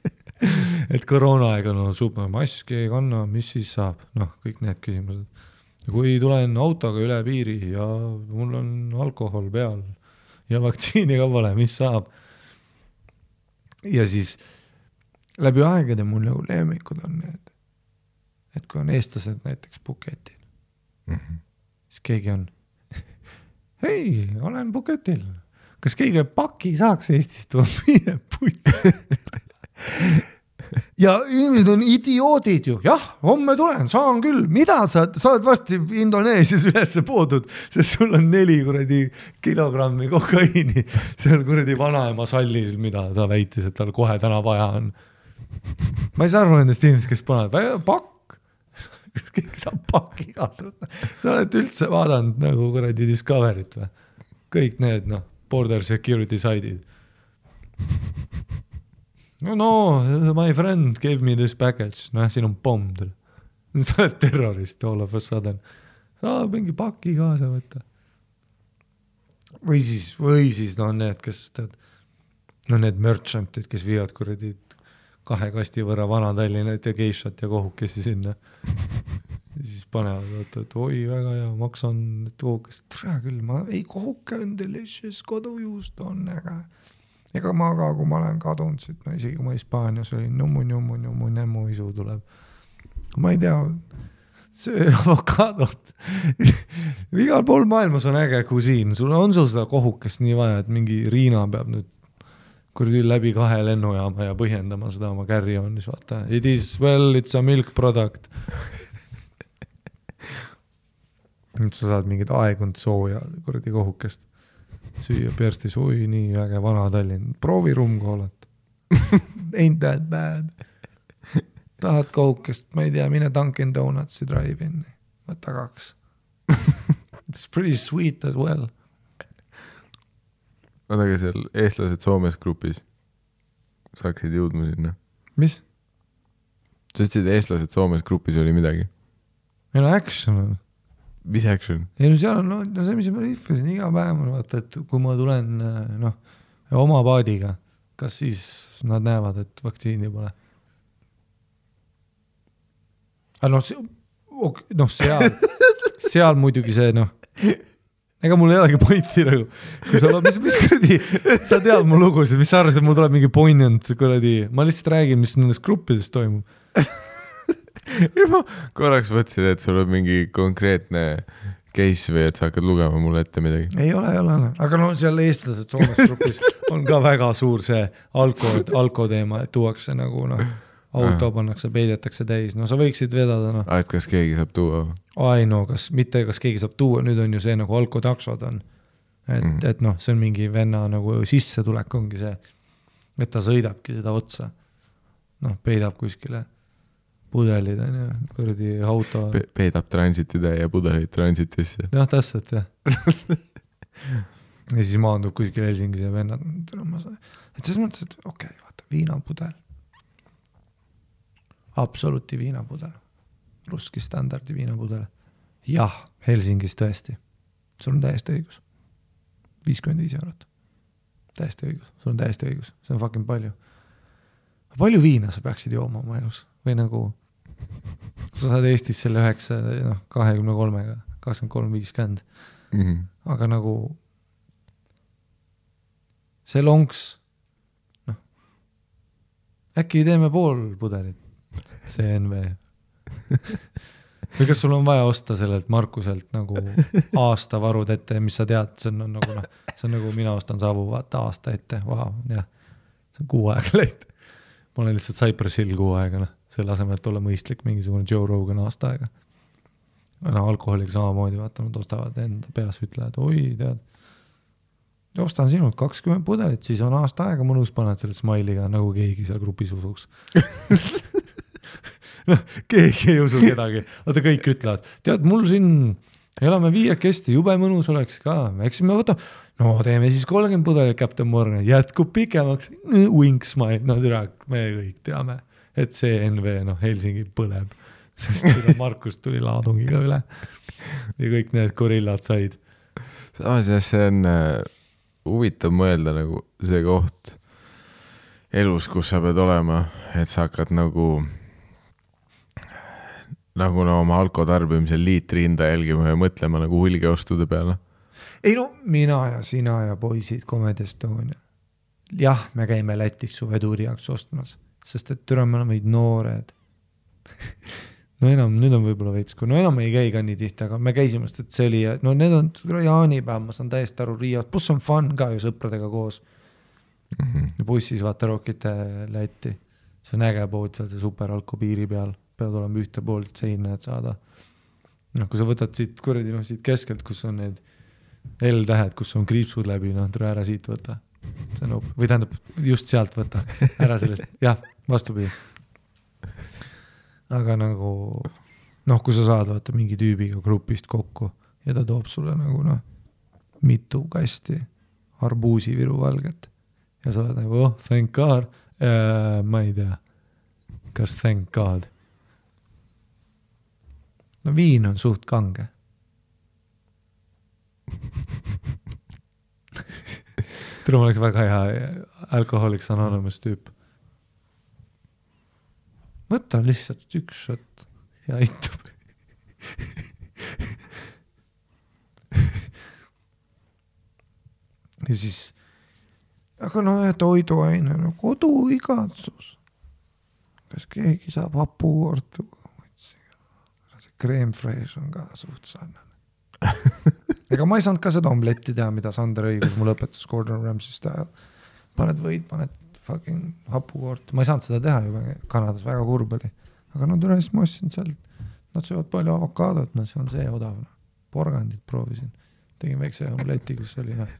[laughs] et koroonaaeg on olnud super, maski ei kanna, mis siis saab, noh, kõik need küsimused. kui tulen autoga üle piiri ja mul on alkohol peal ja vaktsiini ka pole, mis saab? ja siis läbi aegade mul nagu lemmikud on need, et kui on eestlased näiteks Phuketil, siis keegi on, hei, olen Phuketil, kas keegi paki saaks Eestist tuua, [laughs] mine putsi. [laughs] ja inimesed on idioodid ju, jah, homme tulen, saan küll, mida sa, sa oled varsti Indoneesias ülesse poodud, sest sul on neli kuradi kilogrammi kokaiini seal kuradi vanaema sallis, mida ta väitis, et tal kohe täna vaja on. ma ei saa aru nendest inimestest, kes panevad, pakk, [laughs] kas keegi saab pakki kaasa võtta, sa oled üldse vaadanud nagu kuradi Discovery't või? kõik need noh, border security saidid. No no my friend gave me this package, noh siin on pomm, [laughs] sa oled terrorist all of a sudden, saab mingi paki kaasa võtta. või siis, või siis no need, kes tead, no need merchant'id, kes viivad kuradi kahe kasti võrra Vana-Tallinnat ja geishat ja kohukesi sinna. [laughs] siis panevad, vaata, et oi, väga hea, maksan kohukesed, tere küll, ma, ei kohuke on delicious, kodujuust on äge. Ega ma ka, kui ma olen kadunud siit, no isegi kui ma Hispaanias olin, nummu-nummu-nummu nämmu isu tuleb. ma ei tea, söö [laughs] avokaadot. igal pool maailmas on äge kusiin, sul on sul seda kohukest nii vaja, et mingi Riina peab nüüd kuradi läbi kahe lennujaama ja põhjendama seda oma carry-on'is, vaata, it is well, it's a milk product. [laughs] nüüd sa saad mingit aegunud sooja kuradi kohukest süüa Perstis, oi nii äge Vana-Tallinn, proovi rummkoolat. [laughs] Ain't that bad. tahad kohukest, ma ei tea, mine Dunkin Donutsi drive-in'i, võta kaks. [laughs] It's pretty sweet as well. oota, aga seal eestlased Soomes grupis saaksid jõudma sinna? mis? sa ütlesid, eestlased Soomes grupis oli midagi. ei no action on mis action? ei no seal on, no, no see, mis ma rihvasin iga päev vaata, et kui ma tulen noh, oma paadiga, kas siis nad näevad, et vaktsiini pole? aga noh, noh seal, [laughs] seal muidugi see noh, ega mul ei olegi pointi nagu, kui sa, mis, mis kuradi, sa tead mu lugusid, mis sa arvasid, et mul tuleb mingi poignant kuradi, ma lihtsalt räägin, mis nendes gruppides toimub. [laughs] [laughs] ma korraks mõtlesin, et sul on mingi konkreetne case või et sa hakkad lugema mulle ette midagi. ei ole, ei ole, aga no seal eestlased Soomes grupis on ka väga suur see alko, alko teema, et tuuakse nagu noh, auto pannakse, peidetakse täis, no sa võiksid vedada noh, aa, et kas keegi saab tuua? ai no kas mitte, kas keegi saab tuua, nüüd on ju see nagu alkotaksod on. et mm., et noh, see on mingi venna nagu sissetulek ongi see, et ta sõidabki seda otsa. noh, peidab kuskile pudelid on ju, kuradi auto Pe-, peedab transititäie pudeleid transitisse. jah, täpselt jah. ja siis maandub kuskil Helsingis ja vennad, et selles mõttes, et okei okay,, vaata viinapudel. absoluuti viinapudel, Russki standardi viinapudel. jah, Helsingis tõesti, sul on täiesti õigus. viiskümmend viis eurot, täiesti õigus, sul on täiesti õigus, see on fucking palju. palju viina sa peaksid jooma oma elus või nagu sa saad Eestis selle üheksa, noh, kahekümne kolmega, kakskümmend kolm, viiskümmend, Mhm. aga nagu see lonks, noh, äkki teeme pool pudelit, CNV või kas sul on vaja osta sellelt Markuselt nagu aasta varud ette, mis sa tead, see on nagu noh, see on nagu mina ostan savu, vaata aasta ette, vau, jah. see on kuu aega läinud. ma olen lihtsalt Cypress Hill kuu aega, noh, selle asemel, et olla mõistlik, mingisugune Joe Rogan aasta aega. no alkoholiga samamoodi, vaata, nad ostavad enda peas, ütlevad, oi, tead. ostan sinult kakskümmend pudelit, siis on aasta aega mõnus, paned selle smiley'ga, nagu keegi seal grupis usuks. [laughs] Noh, keegi ei usu kedagi, vaata kõik ütlevad, tead, mul siin elame viiekesti, jube mõnus oleks ka, eks me võtame, no teeme siis kolmkümmend pudelit Captain Morgan, jätkub pikemaks, wink smile, no tere, me kõik teame, et see NV, noh, Helsingi põleb, [laughs] sest Markus tuli laadungiga üle ja kõik need gorillad said. samas jah, see on äh, huvitav mõelda nagu see koht elus, kus sa pead olema, et sa hakkad nagu nagu no oma alko tarbimisel liitri hinda jälgima ja mõtlema nagu hulgiostude peale. ei no mina ja sina ja poisid Comedy Estonia. jah, me käime Lätis suvetuuri jaoks ostmas, sest et türa, me oleme noored [laughs] no enam, nüüd on võib-olla veits, no enam ei käi ka nii tihti, aga me käisime, sest et see oli, no need on jaanipäev, ma saan täiesti aru, Riias, pluss on fun ka ju sõpradega koos mm. -hmm. bussis vaata rokite Lätti, see on äge pood seal, see superalko piiri peal peavad olema ühte poolt seina, et saada. noh, kui sa võtad siit kuradi noh, siit keskelt, kus on need L-tähed, kus on kriipsud läbi, noh, tule ära siit võta. see on hoop-, või tähendab, just sealt võta, ära sellest, jah, vastupidi. aga nagu noh, kui sa saad vaata mingi tüübiga grupist kokku ja ta toob sulle nagu noh, mitu kasti arbuusiviru valget ja sa oled nagu oh, thank god äh,, ma ei tea, kas thank god no viin on suht kange tule, ma oleks väga hea alkohooliks anonymous tüüp. Võta lihtsalt üks šott ja aitab [laughs] ja siis, aga no toiduaine, no koduigatsus. kas keegi saab hapukoortu? Creme fraiche on ka suht sarnane [laughs] ega ma ei saanud ka seda omletti teha, mida Sander Õigus mulle õpetas Gordon Ramsay style. paned võid, paned fucking hapukoort, ma ei saanud seda teha ju Kanadas, väga kurb oli. aga no tule siis ma ostsin sealt, nad söövad palju avokaadot, no see on see odav, noh. porgandit proovisin, tegin väikse omleti, kus oli noh,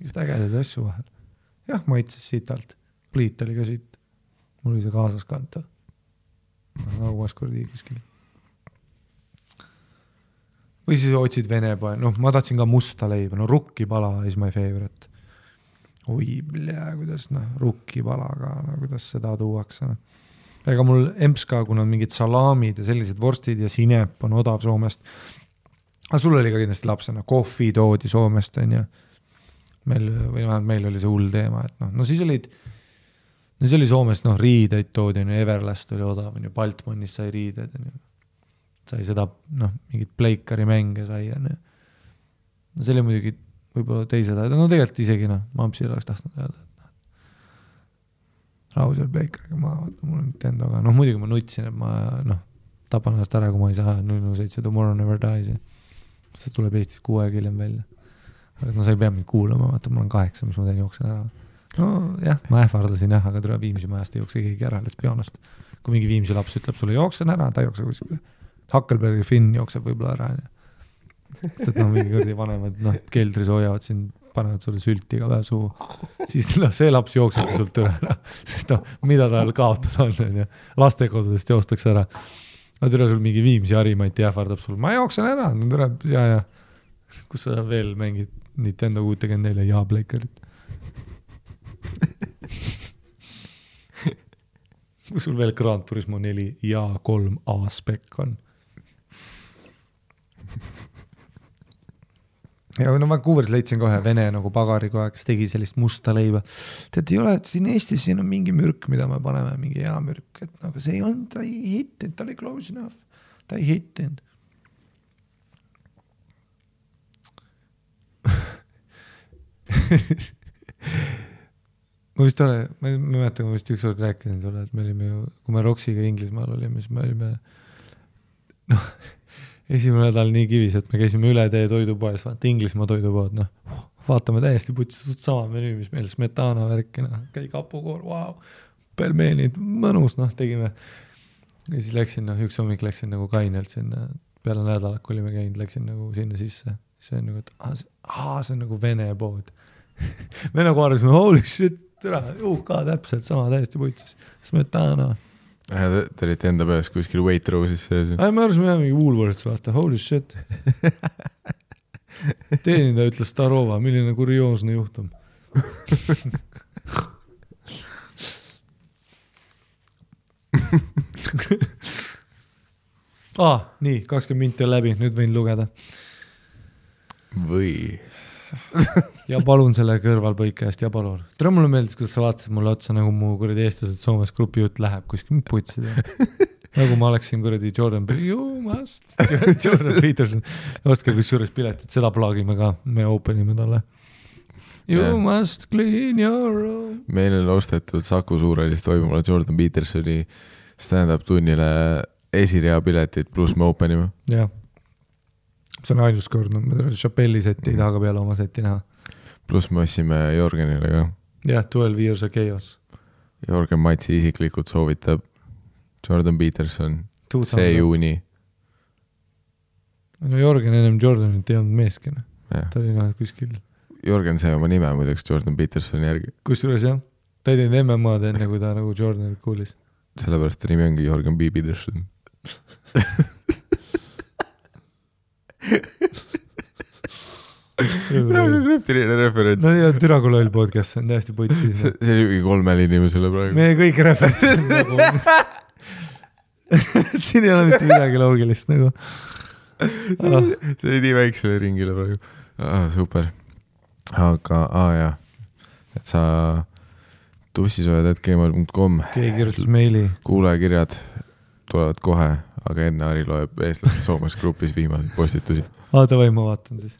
igast ägedaid asju vahel. jah, maitses sitalt, pliit oli ka siit, mul oli see kaasas kanta. hauas kuradi kuskil või siis otsid vene poe, noh, ma tahtsin ka musta leiba, no rukkipala is my favorite. Oi, kuidas noh, rukkipala ka, no kuidas seda tuuakse, noh. ega mul emps ka, kuna on mingid salaamid ja sellised vorstid ja sinep on odav Soomest. aga sul oli ka kindlasti lapsena, kohvi toodi Soomest, on ju. meil, või vähemalt meil oli see hull teema, et noh, no siis olid no siis oli Soomest noh, riideid toodi, on ju, Everlast oli odav, on ju, Baltmanist sai riided, on ju sai seda noh, mingit pleikari mänge sai onju. no see oli muidugi võib-olla teised ajad, no tegelikult isegi noh, Mampsil oleks tahtnud öelda, et noh. rahu seal pleikariga maha, vaata mul on Nintendoga, noh muidugi ma nutsin, et ma noh, tapan ennast ära, kui ma ei saa null null seitse Tomorrow Never Dies ja see tuleb Eestis kuu aega hiljem välja. aga no sa ei pea mind kuulama, vaata mul on kaheksa, mis ma teen, jooksen ära. nojah, ma ähvardasin jah, aga tule Viimsi majast ei jookse keegi ära, honest. kui mingi Viimsi laps ütleb sulle jooksen ära, ta ei jookse kuskile Huckleberry Finn jookseb võib-olla ära, onju. Sest et noh, mingi kuradi vanemad, noh, keldris hoiavad sind, panevad sulle sülti iga päev suhu. siis noh, see laps jooksebki sult üle ära, sest noh, mida tal kaotada on, onju. lastekodudest joostakse ära. no tere, sul mingi Viimsi Harimati ähvardab sul, ma jooksen ära, no tere, ja, ja. kus sa veel mängid Nintendo kuutekümmet nelja ja Playcarit kus sul veel Grand Turismo neli ja kolm A spec on ja no Vancouveris leidsin kohe vene nagu pagari kohe, kes tegi sellist musta leiba. tead, ei ole, siin Eestis, siin on mingi mürk, mida me paneme, mingi hea mürk, et nagu see ei olnud, ta ei hittinud, ta oli close enough, ta ei hittinud. Ma vist olen, ma ei mäleta, ma vist ükskord rääkisin sulle, et me olime ju, kui me Roksiga Inglismaal olime, siis me olime noh, esimene nädal nii kivis, et me käisime üle tee toidupoes, vaata Inglismaa toidupood, noh, vaatame täiesti putsi, suht sama menüü, mis meil smetana värki, noh, käi kapukoor, vau, pelmeenid, mõnus, noh, tegime. ja siis läksin, noh, üks hommik läksin nagu kainelt sinna, peale nädalat, kui olime käinud, läksin nagu sinna sisse, siis on nagu, et aa, see on nagu vene pood [laughs] me nagu arvasime, holy shit, tere, UK täpselt sama, täiesti putsis, smetana. Te olite enda peas kuskil Waitroses sees. ei, me arvasime jah mingi Woolworths, vaata, holy shit. [laughs] teenindaja ütles Starova, milline kurioosne juhtum. aa, nii, kakskümmend minti on läbi, nüüd võin lugeda või? Ja palun selle kõrvalpõike eest ja palun. tere, mulle meeldis, kuidas sa vaatasid mulle otsa nagu mu kuradi eestlased Soomes grupi jutt läheb kuskil putsi teha. nagu ma oleksin kuradi Jordan, you must, [laughs] Jordan Peterson. ostke kusjuures piletid, seda plaagime ka, me open ime talle. You Jah. must clean your room. meil on ostetud Saku Suurhallis toimuvale Jordan Petersoni stand-up tunnile esirea piletid pluss me open ime. jah. See on ainus kord, no ma Chappelli seti ei taha ka peale oma seti näha. pluss me ostsime Jörgenile ka. jah, Twelve Years of Chaos. Jörgen Matsi isiklikult soovitab Jordan Peterson, see juuni. no Jörgen ennem Jordanit ei olnud meeski, noh, ta oli noh kuskil Jörgen sai oma nime muideks Jordan Petersoni järgi, kusjuures jah, ta ei teinud MM-ad enne, kui ta nagu Jordanit kuulis. sellepärast ta nimi ongi Jörgen B Peterson. [laughs] krüptiline referents. no ja Türa kui loll podcast, see on täiesti putsis see. oli mingi kolmele inimesele praegu. meie kõik referentsid nagu [laughs] siin ei ole mitte midagi loogilist nagu. See oli nii väiksele ringile praegu ah,. super, aga ah,, jah, et sa tussisoojad.gmail.com, keegi kirjutas meili, kuulajakirjad tulevad kohe, aga enne Ari loeb eestlased Soomes grupis viimaseid postitusi. aa davai, ma vaatan siis.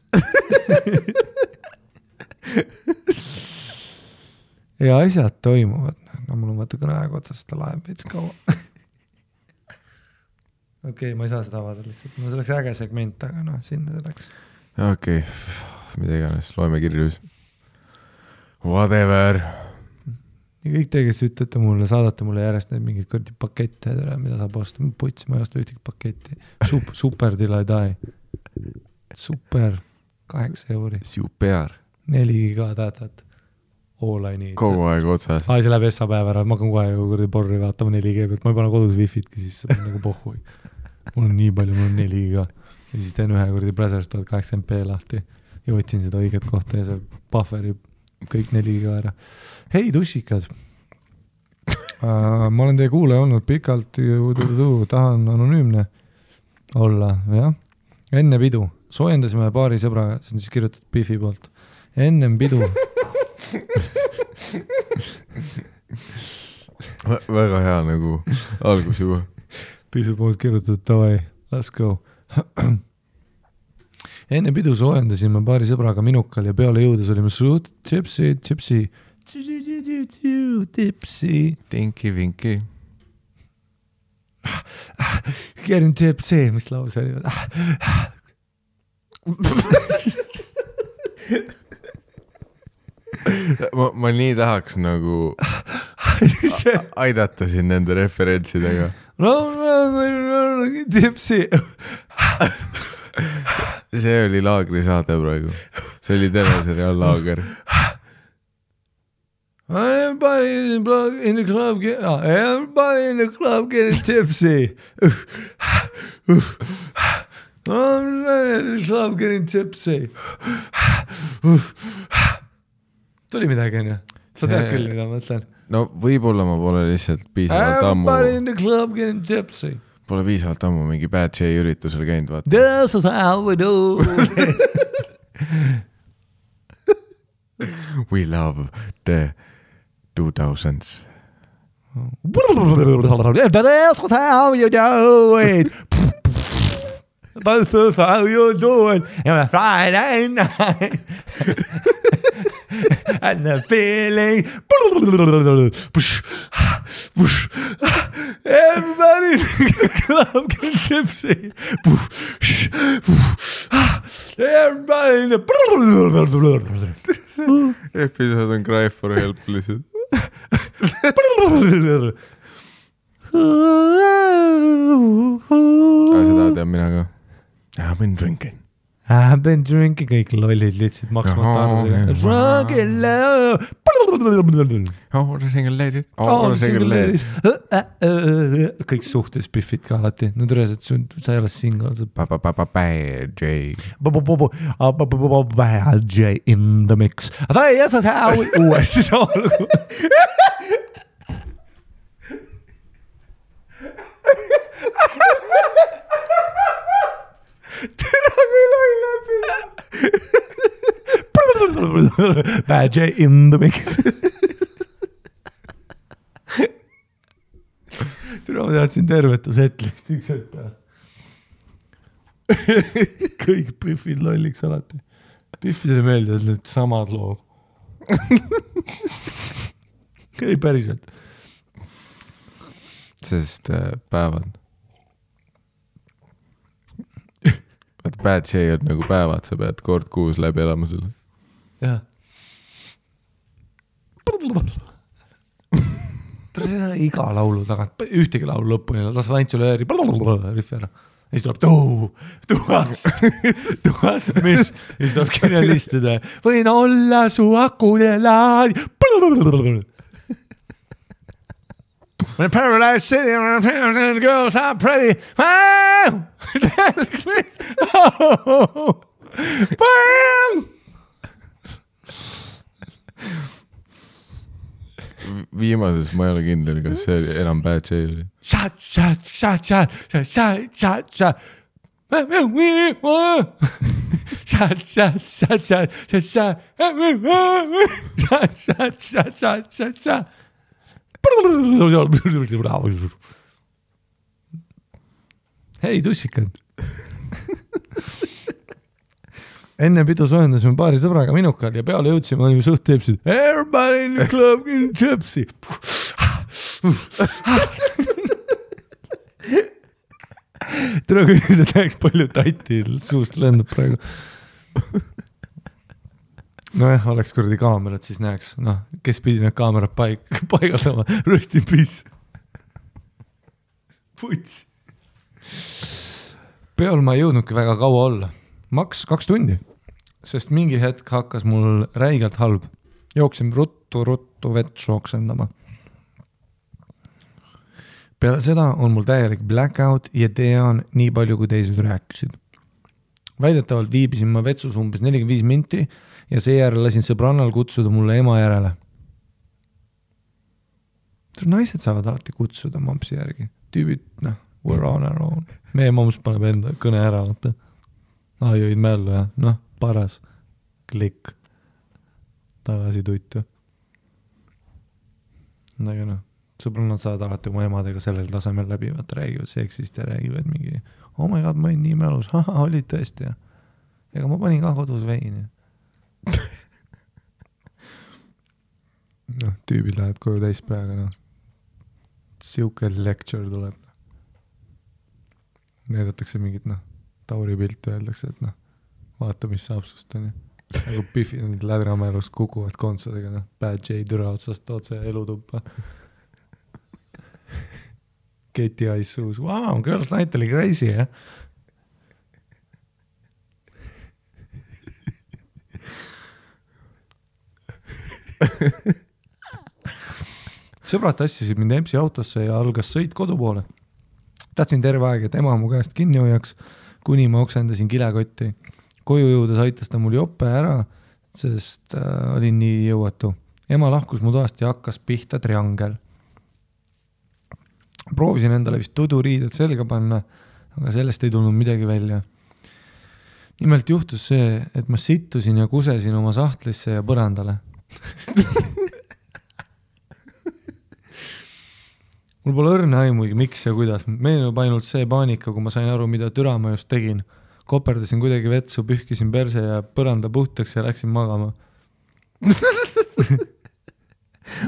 [laughs] ja asjad toimuvad, no mul on vaata kõneaeg otsas, ta laeb veits kaua. [laughs] okei okay,, ma ei saa seda avada lihtsalt, no see oleks äge segment, aga noh, sinna see läks. okei okay., mida iganes, loeme kirju siis. Whatever. Ja kõik te, kes ütlete mulle, saadate mulle järjest neid mingeid kuradi pakette, mida saab osta, puts, ma ei osta ühtegi paketti. Super, super till I die. super, kaheksa euri, Super, neli giga datat. All I need. kogu aeg otsas. aa, see läheb Essa päev ära, ma hakkan kohe kuradi porri vaatama 4G pealt, ma ei pane kodus wifi'tki sisse, mul on nagu pohhui. mul on nii palju, mul on neli giga. ja siis teen ühe kuradi Brazzers tuhat kaheksakümmend P lahti ja otsin seda õiget kohta ja see buffer'ib kõik neli giga ära. hei, tussikad uh,. ma olen teie kuulaja olnud pikalt, tahan anonüümne olla, jah. enne pidu soojendasime paari sõbraga, see on siis kirjutatud Bifi poolt, ennem pidu väga hea nagu algus juba. Piisu poolt kirjutatud, davai, let's go. Enne pidu soojendasime paari sõbraga Minukal ja peale jõudes olime suht tipsy, tipsy, tipsy, Tinky-Winky. getting tipsy, mis lause oli? ma, ma nii tahaks nagu a- aidata sind nende referentsidega. no, no, tipsy. See oli laagrisaade praegu, see oli teleseriaal [laughs] Laager. Everybody in the club, in the club get, everybody in the club getting tipsy. I'm in the club getting tipsy. tuli midagi, onju? sa tead küll, mida ma mõtlen. no võib-olla ma pole lihtsalt piisavalt ammu, Everybody in the club getting tipsy. Pole piisavalt ammu mingi Bad J üritusel käinud, vaata. This is how we do. [laughs] We love the two thousands. This is how you do it. This is how you do it on a Friday night. [laughs] and the feeling. Everybody in the club can gypsy. Everybody in the. episood on Cry for help lihtsalt. seda tean mina ka. I have been drinking. I have been drinking, kõik lollid lihtsalt maksmata Ahhaa, arvudega. jah. Drunk in love. Oh, what a single lady. Oh, Oh, what a single lady. kõik suhtes Biffid ka alati, no tõenäoliselt sul, sa ei ole single, sa Bad J. Bad J in the mix. uuesti see algu. tere, kui loll läbi läheb. Bad J in the mix. tere, ma teadsin tervet setlist üks hetk pärast. kõik Biffid lolliks alati. Biffidele meeldivad need samad lood. ei, päriselt. sest äh, päevad. vaata, Bad on nagu päevad, sa pead kord kuus läbi elama selle. jah. iga laulu tagant, ühtegi laulu lõpuni, las ainult selle ühe rihvi ära. ja siis tuleb tuu, tuhast, tuhast, mis, ja siis tuleb kirjalistada, võin olla su akude laad. When in Paradise City, when the girls are pretty. Bam! Bam! viimases ma ei ole kindel, kas see enam Bad J oli. Shot, shot, shot, shot, shot, shot. Shot, shot, shot, shot, shot, shot. Shot, shot, shot, shot, shot, shot. [laughs] hei, tussikad. enne pidu soojendasime paari sõbraga Minukal ja peale jõudsime, olime suht tepsid. Everybody in the club in gypsy. tere, kui see näeks palju tatti suust lendab praegu. nojah, oleks kuradi kaamerad, siis näeks, noh, kes pidi need kaamerad paik-, [laughs] paigaldama, rest in peace. puts. peol ma ei jõudnudki väga kaua olla, maks kaks tundi, sest mingi hetk hakkas mul räigelt halb. jooksin ruttu-ruttu vetsu oksendama. peale seda on mul täielik blackout ja tean nii palju, kui teised rääkisid. väidetavalt viibisin ma vetsus umbes nelikümmend viis minti ja seejärel lasin sõbrannal kutsuda mulle ema järele. naised saavad alati kutsuda mampsi järgi, tüübid, noh, we're on our own. meie mamps paneb enda kõne ära, vaata. aa, jõid mällu jah, noh, paras, klikk, tagasi tuttu. aga noh, sõbrannad saavad alati oma emadega sellel tasemel läbi, vaata, räägivad seksist ja räägivad mingi oh my god, ma olin nii mälus, ahah, olid tõesti jah. ega ma panin ka kodus veini. [laughs] noh, tüübid lähevad koju täis peaga, noh. sihuke lecture tuleb. näidatakse mingit, noh, Tauri pilti, öeldakse, et noh, vaata, mis saab sust, onju. nagu Biffi, need lädramälust kukuvad kontsadega, noh, Bad J türa otsast otse elutuppa. [laughs] Keti Ice suus, vau, Girls Night oli crazy jah. [laughs] sõbrad tassisid mind EMS-i autosse ja algas sõit kodu poole. tahtsin terve aeg, et ema mu käest kinni hoiaks, kuni ma oksendasin kilekotti. koju jõudes aitas ta mul jope ära, sest äh, olin nii jõuetu. ema lahkus mu toast ja hakkas pihta triangel. proovisin endale vist tuduriided selga panna, aga sellest ei tulnud midagi välja. nimelt juhtus see, et ma sittusin ja kusesin oma sahtlisse ja põrandale [laughs] mul pole õrna aimugi, miks ja kuidas, meenub ainult see paanika, kui ma sain aru, mida türa ma just tegin. koperdasin kuidagi vetsu, pühkisin perse ja põranda puhtaks ja läksin magama. [laughs]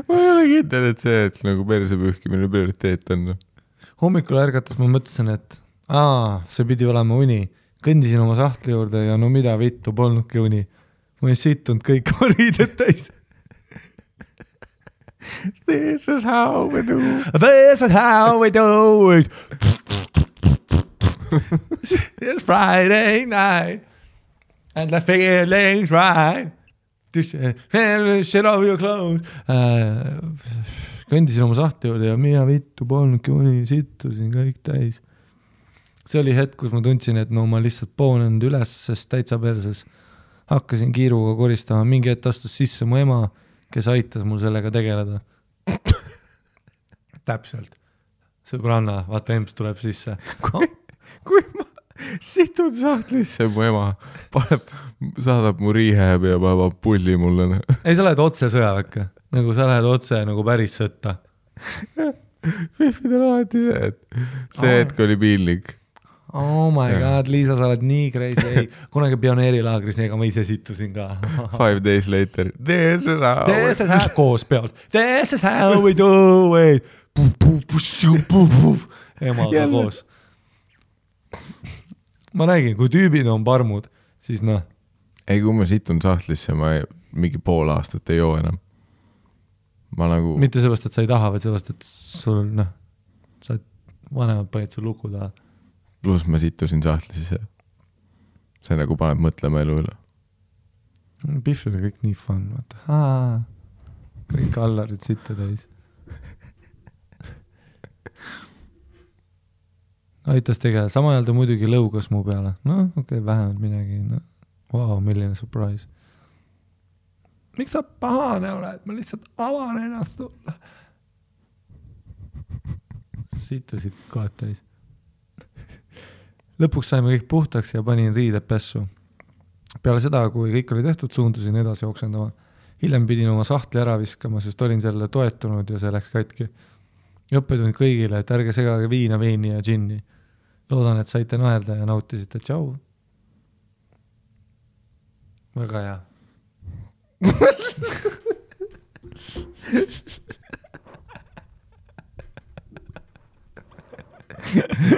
ma ei ole kindel, et see, et nagu perse pühkimine prioriteet on. hommikul ärgates ma mõtlesin, et aa, see pidi olema uni. kõndisin oma sahtli juurde ja no mida vittu, polnudki uni. Ma olin sittunud kõik [laughs] oma riided täis. This is how we do. This is how we do it. It's Friday night and the feeling's right. Shit off your clothes uh,. kõndisin oma sahtli juurde ja mina vittu polnudki uni, sittusin kõik täis. see oli hetk, kus ma tundsin, et no ma lihtsalt poonen üles, sest täitsa perses. Hakkasin kiiruga koristama, mingi hetk astus sisse mu ema, kes aitas mul sellega tegeleda. täpselt, sõbranna, vaata emps tuleb sisse. kui ma situn sahtlisse, mu ema paneb, saadab mu rehab ja paneb pulli mulle. ei, sa lähed otse sõjaväkke, nagu sa lähed otse nagu päris sõtta. Fifid on alati see, et see Aa. hetk oli piinlik. Oh my god, Liisa, sa oled nii crazy, ei, kunagi pioneerilaagris, ega ma ise sittusin ka. [laughs] Five days later. This is how we This is how, koos pealt, this is how we do it. emaga koos. ma räägin, kui tüübid on parmud, siis noh, ei, kui ma situn sahtlisse, ma ei, mingi pool aastat ei joo enam. ma nagu, mitte seepärast, et sa ei taha, vaid seepärast, et sul noh, sa oled, vanemad panid su luku taha. Pluss ma situsin sahtlisse. see nagu paneb mõtlema elu üle. Pihv oli kõik nii fun, vaata. kõik Allarid sitta täis. aitas tegeleda, samal ajal ta muidugi lõugas mu peale, noh, okei okay,, vähemalt midagi, noh, vau, milline surprise. miks sa pahane oled, ma lihtsalt avan ennast sulle. situsid kohad täis. Lõpuks saime kõik puhtaks ja panin riided pessu peale seda, kui kõik oli tehtud, suundusin edasi oksendama. hiljem pidin oma sahtli ära viskama, sest olin sellele toetunud ja see läks katki. õppetund kõigile, et ärge segage viina, veini ja džinni. loodan, et saite naerda ja nautisite, tšau. väga hea.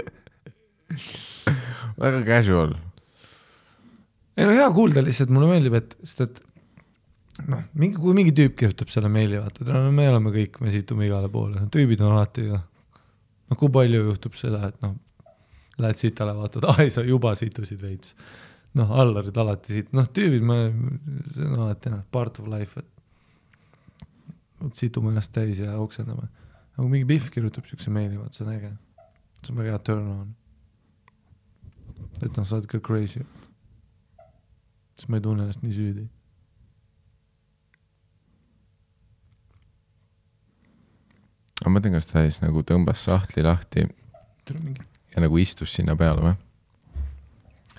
[laughs] väga casual. ei no hea kuulda lihtsalt, mulle meeldib, et, sest et noh, mingi, kui mingi tüüp kirjutab selle meili, vaata, no me oleme kõik, me situme igale poole, tüübid on alati noh, no kui palju juhtub seda, et noh, lähed sitale, vaatad, ai sa juba situsid veits. noh, Allarid alati siit, noh tüübid, me, see on alati noh, part of life, et vot situme ennast täis ja oksendame. aga kui mingi Pihv kirjutab siukse meili, vaat see on äge. see on väga hea turn on. Et noh, sa oled ka crazy siis ma ei tunne ennast nii süüdi. ma mõtlen, kas ta siis nagu tõmbas sahtli lahti ja nagu istus sinna peale või?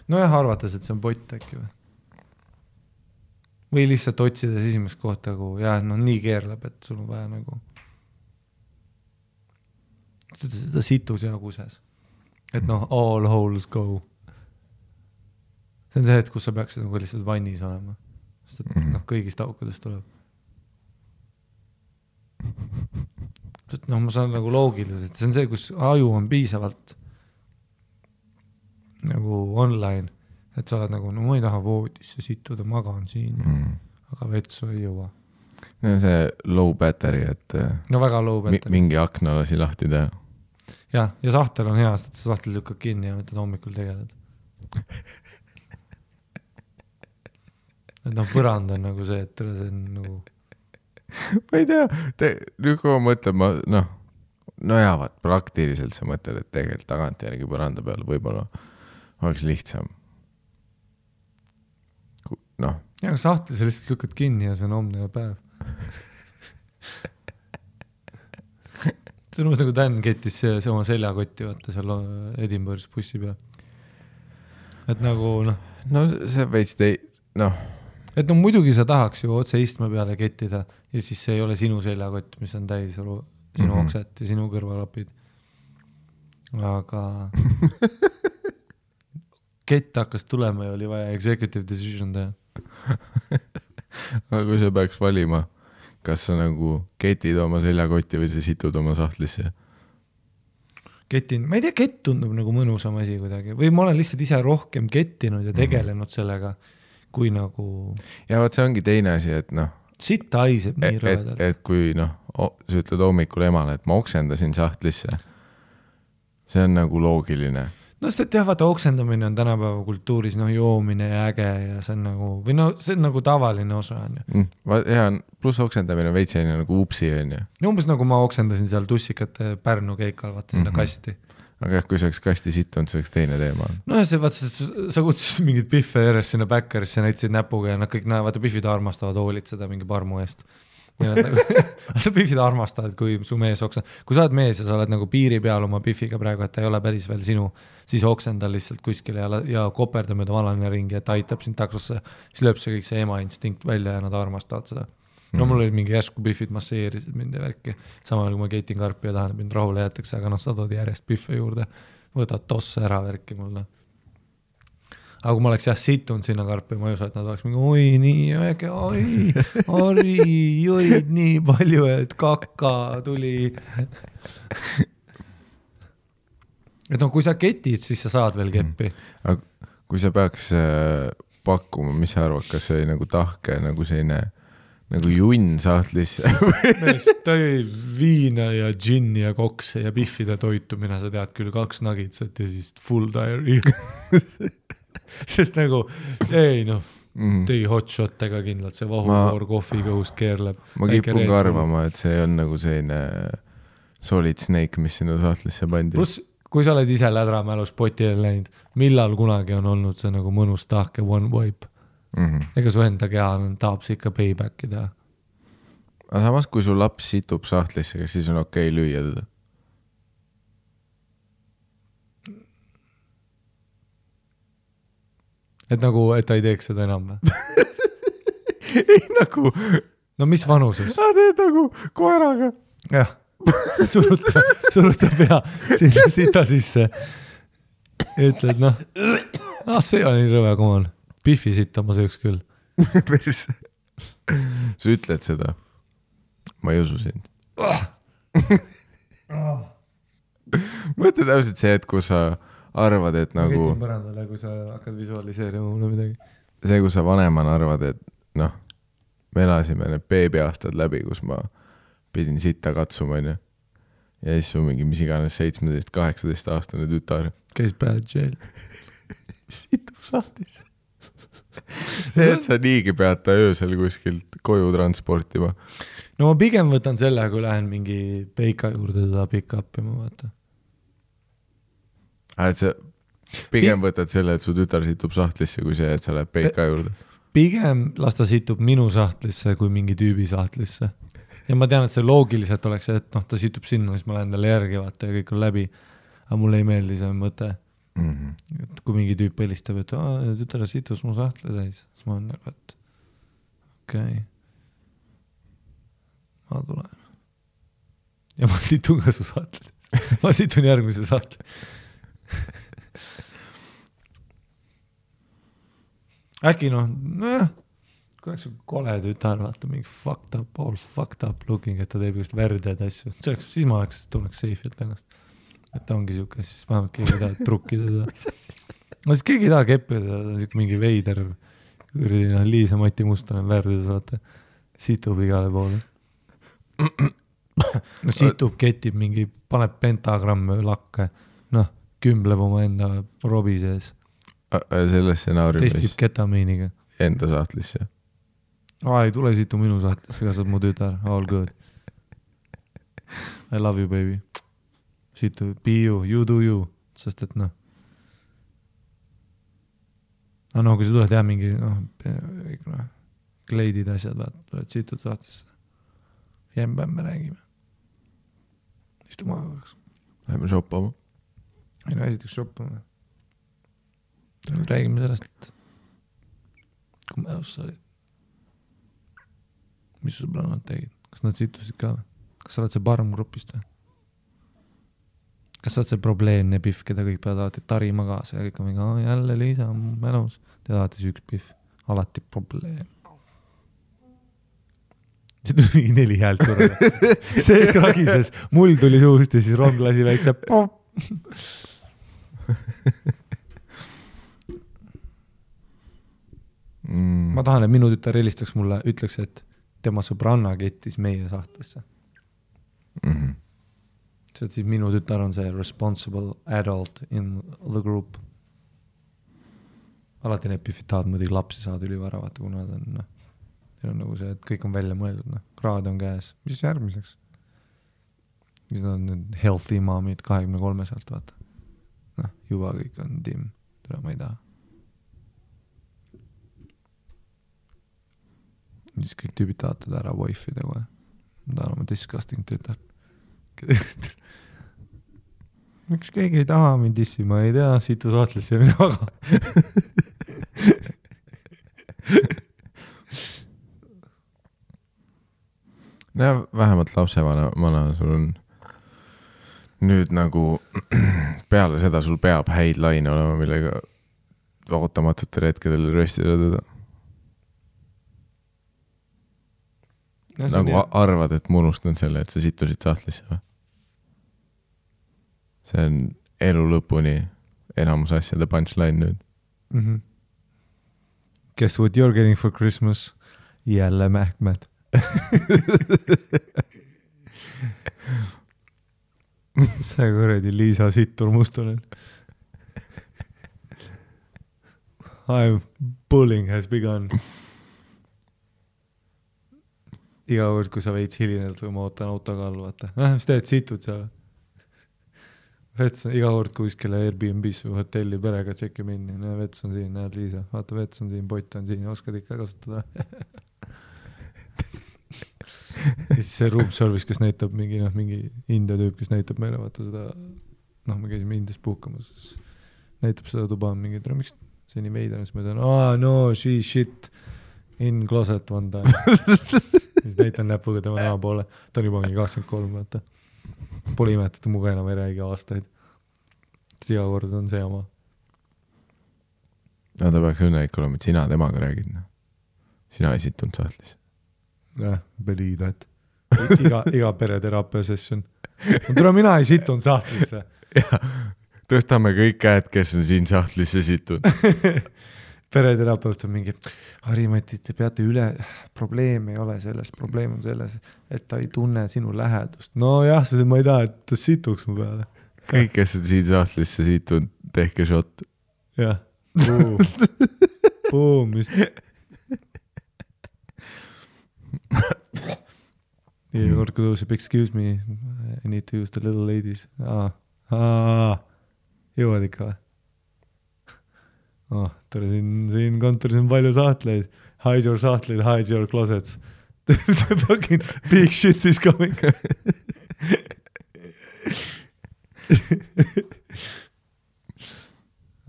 nojah, arvates, et see on pott äkki või? või lihtsalt otsides esimest kohta, kuhu jah, noh nii keerleb, et sul on vaja nagu. ta situs ja kuses. et noh, all holes go. See on see hetk, kus sa peaksid nagu lihtsalt vannis olema. sest et Mhm. noh, kõigist aukudest tuleb. sest noh, ma saan nagu loogiliselt, see on see, kus aju on piisavalt nagu online, et sa oled nagu, no ma ei taha voodisse sittuda, magan siin mm., Mm. aga vetsu ei jõua. no see low battery, et äh, no väga low battery. mingi akna lasi lahti teha. jah, ja sahtel on hea, sest sa sahtli lükkad kinni ja võtad hommikul tegeled. [laughs] et noh, põrand on nagu see, et see on nagu, ma ei tea, nüüd kui ma mõtlen, ma noh, no jaa, vaat praktiliselt sa mõtled, et tegelikult tagantjärgi põranda peal võib-olla oleks lihtsam. noh, ja aga sahtli sa lihtsalt lükkad kinni ja see on homne päev. see on umbes nagu Dan kettis see, see oma seljakotti, vaata seal Edinburgh'is bussi peal. et nagu noh, no see veits tei-, noh, et no muidugi sa tahaks ju otse istme peale kettida ja siis see ei ole sinu seljakott, mis on täis sinu mm Mhm. -hmm. okset ja sinu kõrvalapid. aga [laughs] kett hakkas tulema ja oli vaja executive decision teha. aga kui sa peaks valima, kas sa nagu ketid oma seljakotti või sa situd oma sahtlisse? ketin, ma ei tea, kett tundub nagu mõnusam asi kuidagi või ma olen lihtsalt ise rohkem kettinud ja tegelenud sellega, kui nagu ja vot see ongi teine asi, et noh, sitt haiseb nii rõvedalt. et kui noh, sa ütled hommikul emale, et ma oksendasin sahtlisse. see on nagu loogiline. no sest et jah, vaata oksendamine on tänapäeva kultuuris noh, joomine ja äge ja see on nagu või no see on nagu tavaline osa on ju. hea, pluss oksendamine on veits selline nagu upsi onju. no umbes nagu ma oksendasin seal tussikate Pärnu keikal, vaata sinna mm -hmm. kasti. Aga jah, kui see oleks kasti sittunud, see oleks teine teema. no ja see vaata, sa kutsusid mingeid Biffe järjest sinna backerisse, näitasid näpuga ja nad kõik näevad, vaata Biffid armastavad hoolitseda mingi parmu eest. ja nad nagu, [laughs] vaata Biffid armastavad, kui su mees oksendab, kui sa oled mees ja sa oled nagu piiri peal oma Biffiga praegu, et ta ei ole päris veel sinu, siis oksenda lihtsalt kuskile ja, ja koperda mööda valane ringi, et aitab sind taksosse, siis lööb see kõik see ema instinkt välja ja nad armastavad seda. No mul olid mingi järsku Biffid masseerisid mind ja värki, samal ajal kui ma ketin karpi ja tahan, et mind rahule jäetakse, aga noh, sa tood järjest Biffe juurde, võtad tosse ära värki mulle. Aga kui ma oleks jah situnud sinna karpi, ma ei usu, et nad oleks mingi oi nii äge, oi, Harri jõid nii palju, et kaka tuli. et noh, kui sa ketid, siis sa saad veel keppi. aga kui sa peaks äh, pakkuma, mis sa arvad, kas see oli nagu tahke nagu selline nagu junn sahtlisse mees tõi viina ja džinni ja kokse ja Biffide toitumine, sa tead küll, kaks nugitsat ja siis full diary. [laughs] sest nagu ei noh, mm.? tõi hot shot'e ka kindlalt, see vahukoor kohvi kõhus keerleb. ma kipun ka. arvama, et see on nagu selline solid snake, mis sinna sahtlisse pandi. pluss, kui sa oled ise lädramälus potile läinud, millal kunagi on olnud see nagu mõnus tahke one wipe, Mm -hmm. ega su enda keha tahab see ikka payback'i teha. aga samas, kui su laps situb sahtlisse, kas siis on okei okay lüüa teda? et nagu, et ta ei teeks seda enam või? [laughs] ei nagu, no mis vanuses? sa teed nagu koeraga. jah, suruta, suruta pea sita sisse. ütled noh, ah see oli rõve, come on, Biffi sitta ma sööks küll. persse. sa ütled seda? ma ei usu sind. [laughs] mõtle täpselt see hetk, kus sa arvad, et nagu põrandale, kui sa hakkad visualiseerima mulle midagi. see, kus sa vanemana arvad, et noh, me elasime need beebiaastad läbi, kus ma pidin sitta katsuma, onju. ja siis su mingi mis iganes seitsmeteist, kaheksateist aastane tütar käis bad jail. [laughs] situb sahtis. see, et sa niigi pead ta öösel kuskilt koju transportima. no ma pigem võtan selle, kui lähen mingi Peika juurde teda pick up ima, vaata. Ah, et sa pigem võtad selle, et su tütar situb sahtlisse, kui see, et sa lähed Peika juurde. pigem las ta situb minu sahtlisse kui mingi tüübi sahtlisse. ja ma tean, et see loogiliselt oleks et noh, ta situb sinna, siis ma lähen talle järgi, vaata ja kõik on läbi. aga mulle ei meeldi see mõte, et kui mingi tüüp helistab, et tütar situs mu sahtle täis, siis ma olen nagu, et okei okay.. ma tulen. ja ma situn ka su sahtlites, ma situn järgmise sahtle. äkki noh, nojah, oleks siuke kole tütar, vaata mingi fucked up, all fucked up looking, et ta teeb igast verdeid asju, see oleks, siis ma oleks, tunneks safe'ilt ennast. Et ta ongi siuke, siis vähemalt keegi ei taha trukkida teda. no siis keegi ei taha keppida ta on siuke mingi veider, kuradi noh, Liisa-Mati Mustonen värvides, vaata, situb igale poole. no situb, ketib mingi, paneb pentagramme lakke, noh, kümbleb omaenda robi sees, selles stsenaariumis testib ketamiiniga. enda sahtlisse. aa, ei tule situ minu sahtlisse, sa oled mu tütar, all good. I love you baby. situ, be you, you do you, sest et noh. aga no kui sa tuled jah mingi noh, kõik noh, kleidid asjad, vaata, tuled situd sahtlisse. jämm-pämm, me räägime. istu maha korraks. Lähme shoppama. ei no esiteks shoppame. räägime sellest, et kui mälus sa olid. mis su sõbrannad tegid, kas nad situsid ka või? kas sa oled see parm grupist või? Kas sa oled see probleemne Pihv, keda kõik peavad alati tarima kaasa ja kõik on mingi, jälle Liisa on mälus. tead alati see üks Pihv, alati probleem. see tuli mingi neli häält korraga. see kragises, muld tuli suust ja siis Ron lasi väikse. mm. ma tahan, et minu tütar helistaks mulle, ütleks, et tema sõbranna kettis meie sahtlisse. mm. -hmm. Sest siis minu tütar on see responsible adult in the group. alati need püfitaad muidugi lapsi saada ülivara, vaata kuna nad on noh, neil on nagu see, et kõik on välja mõeldud, noh, kraad on käes, mis järgmiseks? siis nad on need healthy mom'id kahekümne kolmeselt, vaata. noh, juba kõik on timm, seda ma ei taha. siis kõik tüübid tahavad teda ära wife ida kohe. ma tahan oma disgusting tütart. [laughs] miks keegi ei taha mind dissi, ma ei tea, situ sahtlisse mine maga. no vähemalt lapsevanemana sul on nüüd nagu [clears throat] peale seda sul peab häid laine olema, millega ootamatutel hetkedel röstida teda. Nagu a- arvad, et ma unustan selle, et sa sittusid sahtlisse või? see on elu lõpuni enamus asjade punchline nüüd. mm. -hmm. Guess what you are getting for Christmas? jälle mähkmed. [laughs] see kuradi Liisa Sittur Mustonen. I m bullying has begun. Iga kord, kui sa veits hilined või ma ootan autoga all, vaata, noh, mis teed, situd seal. vets on iga kord kuskile Airbnb-sse või hotelli perega tšekkime in, näe vets on siin, näed Liisa, vaata vets on siin, pott on siin, oskad ikka kasutada. ja siis see room service, kes näitab mingi noh, mingi India tüüp, kes näitab meile vaata seda, noh, me käisime Indias puhkamas, siis näitab seda tuba, mingi, miks see nii veider? On, siis ma ütlen, aa no she shit in closet one time. [laughs] siis näitan näpuga tema näo poole, ta on juba mingi kakskümmend kolm, vaata. Pole ime, et ta minuga enam ei räägi aastaid. iga kord on see oma. no ta peaks õnnelik olema, et sina temaga räägid, noh. sina ei sittunud sahtlisse. jah, believe that. iga, iga pereteraapia session. tule, mina ei sittunud sahtlisse. [laughs] tõstame kõik käed, kes on siin sahtlisse sittunud. [laughs] pereterapeut on mingi, Harimati, te peate üle, probleem ei ole selles, probleem on selles, et ta ei tunne sinu lähedust. nojah, ma ei taha, et ta situks mu peale. kõik, kes on siin sahtlisse sittunud, tehke šott. jah. Boom, [laughs] just. iga kord, kui tõuseb excuse me, I need to use the little ladies. aa, aa, jõuad ikka või? oh, tere, siin, siin kontoris on palju sahtleid. Hide your sahtleid, hide your closets. [laughs] The fucking big shit is coming. [laughs]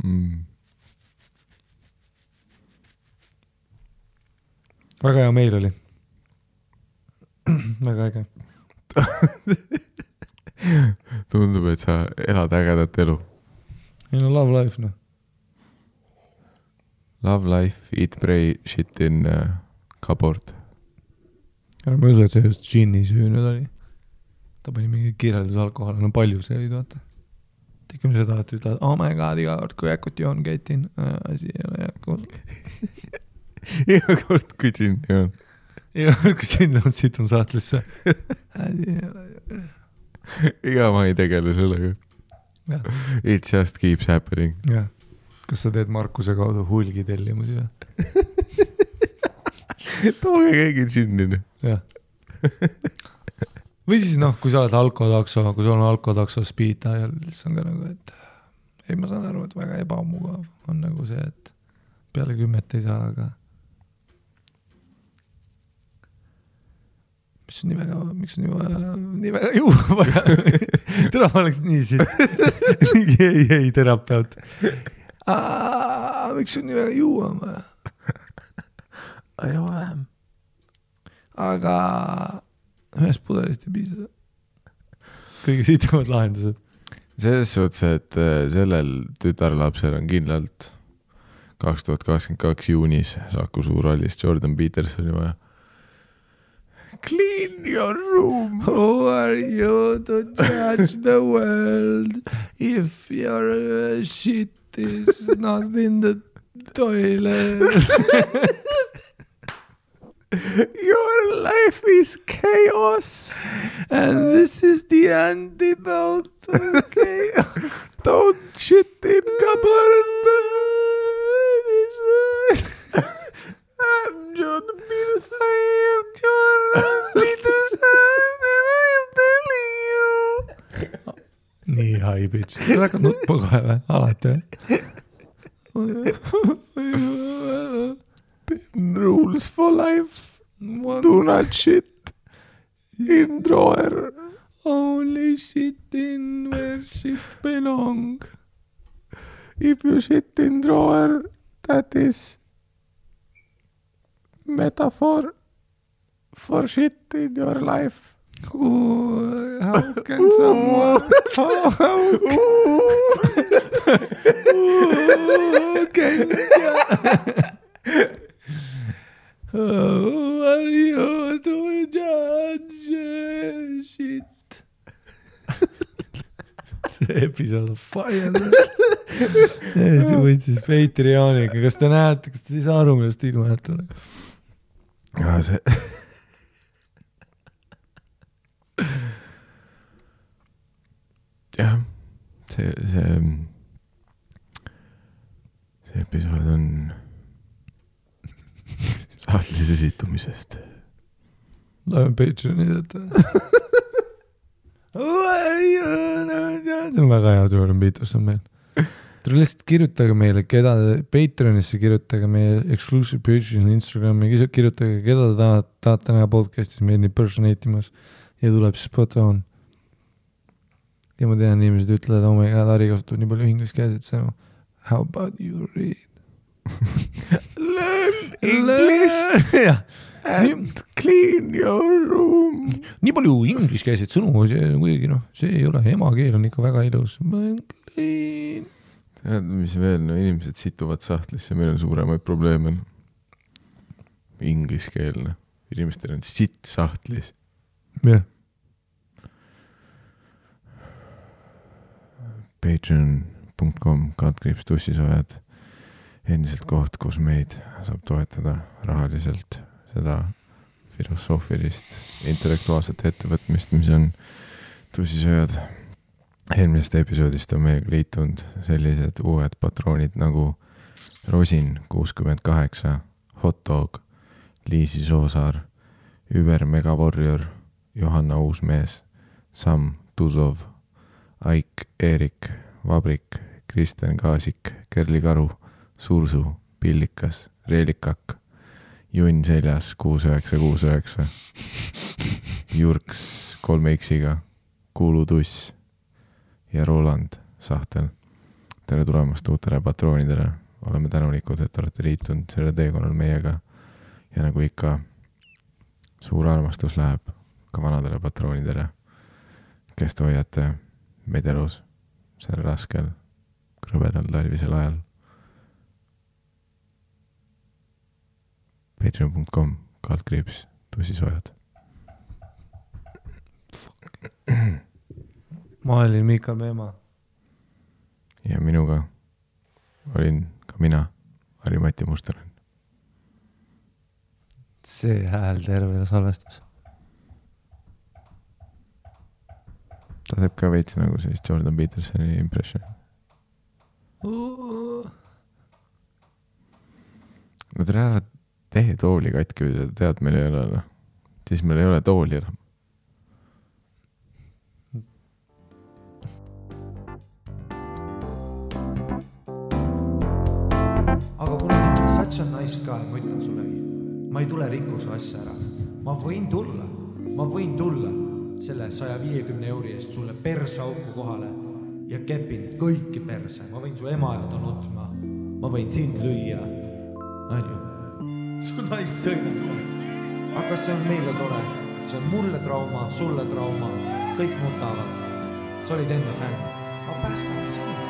Mm. väga hea meil oli. väga äge. [laughs] tundub, et sa elad ägedat elu. ei no love life noh. Love life, eat, pray, shit in uh, cupboard. ära ma ei usu, et see just džinni nüüd oli. ta pani mingi kirjelduse alkoholi, no palju see oli, vaata. tegime seda, et ütled oh my god iga kord, kui Jakut joon, ketin, asi ei ole Jaku. [laughs] iga kord, kui džinni on. iga kord, kui džinn on situnud sahtlisse. asi ei ole. [laughs] iga ma ei tegele sellega. It just keeps happening. jah. Kas sa teed Markuse kaudu hulgi tellimusi või? [laughs] tooge keegi džinni. noh. jah. või siis noh, kui sa oled alkotakso, kui sul on alkotakso speed dial, siis on ka nagu, et ei, ma saan aru, et väga ebamugav on nagu see, et peale kümmet ei saa, aga mis nii väga, miks nii vaja, nii väga [laughs] juua vaja? tere, ma oleks nii siit, [laughs] mingi ei, ei terapeut. Miks on nii väga juua vaja? aja vähem. aga ühest pudelist ei piisa. kõige sitemad lahendused. selles suhtes, et äh, sellel tütarlapsel on kindlalt kaks tuhat kakskümmend kaks juunis Saku Suurhallis Jordan Petersoni vaja. Clean your room. Who are you to judge the world if your uh, shit is not in the toilet? [laughs] Your life is chaos. And this is the antidote. Okay. [laughs] Don't shit in cupboard. [laughs] I'm John Peterson. I am Jordan Peterson and I am telling you. Nii high pitch, hakkad nutma kohe või, alati või? Rules for life. Do not shit in drawer. Only shit in where shit belong. If you shit in drawer, that is metaphor for shit in your life. Oh, how can someone? How, [laughs] how can Who [laughs] are you to judge shit? [laughs] see episood on fire. täiesti võtsis Patreoniga, kas te näete, kas te ei saa aru, millest ilma jääte? ja see. jah, see, see, see episood on sahtlise situmisest. loeme Patreoni ette. see on väga hea Jordan Peterson meil. tule lihtsalt kirjutage meile, keda Patreonisse kirjutage meie exclusive Patreoni Instagrami, kirjutage, keda te tahate, näha podcast'is meid impersonate imas ja tuleb spot on. ja ma tean, inimesed ütlevad, oh my god, Harri kasutab nii palju ingliskeelseid sõnu. How about you read? Learn English jah, and clean your room. nii palju ingliskeelseid sõnu, see on kuidagi noh, see ei ole, emakeel on ikka väga ilus. tead, mis veel, no inimesed situvad sahtlisse, meil on suuremaid probleeme. Ingliskeelne, inimestel on sitt sahtlis. jah, Patreon.com, kaldkriips tussisoojad. endiselt koht, kus meid saab toetada rahaliselt, seda filosoofilist intellektuaalset ettevõtmist, mis on tussisööjad. eelmisest episoodist on meiega liitunud sellised uued patroonid nagu Rosin kuuskümmend kaheksa, Hot Dog, Liisi Soosaar, Über Mega Warrior, Johanna Uusmees, Sam Tuzov, Aik Eerik, Vabrik, Kristjan Kaasik, Kerli Karu, Suursuu, Pillikas, Reelikak, Junn seljas kuus üheksa kuus üheksa, Jurks kolme X-iga, Kuulutuss ja Roland Sahtel. tere tulemast uutele patroonidele, oleme tänulikud, et olete liitunud sellel teekonnal meiega ja nagu ikka, suur armastus läheb ka vanadele patroonidele, kes te hoiate meid elus sellel raskel krõbedal talvisel ajal. Patreon.com, kaldkriips, tussisoojad. ma olin Miikal Meemaa. ja minuga olin ka mina, Harri-Mati Mustonen. see hääl terve salvestus. Ta teeb ka veits nagu sellist Jordan Petersoni impression. no tere ära tee tooli katki, kui sa tead, meil ei ole noh, siis meil ei ole tooli enam. aga kuna sa oled such a nice guy, ma ütlen sulle, ma ei tule rikku su asja ära. ma võin tulla, ma võin tulla selle saja viiekümne euri eest sulle perseauku kohale ja kepin kõiki perse, ma võin su Emajõe nutma, ma võin sind lüüa, onju. su naissõnum on. aga see on meile tore? see on mulle trauma, sulle trauma, kõik nutavad. sa olid enne fänn, ma päästan sind.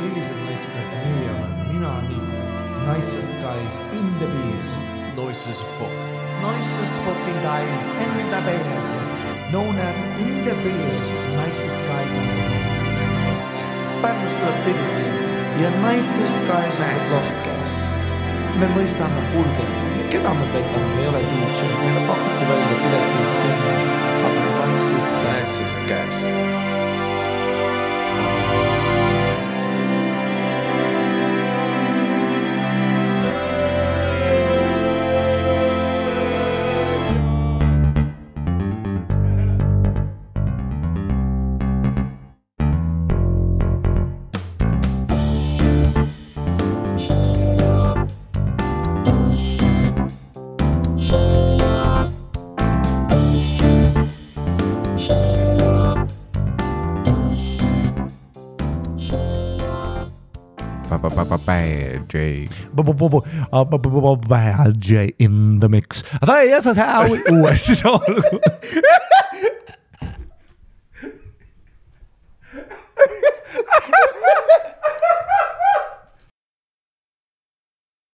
millised naiskad meie oleme, mina nii, nicest guys in the bees. Nice as fuck. nicest fucking guys in the biz, known as in the biz, nicest guys on the block. Pärnust tuleb Pidli ja nicest guys on the block. me mõistame, kuulge, keda me petame, me ei ole DJ, meile pakuti välja piletid aga nicest guys. J. Bad J in the mix. täiesti hea uuesti see algus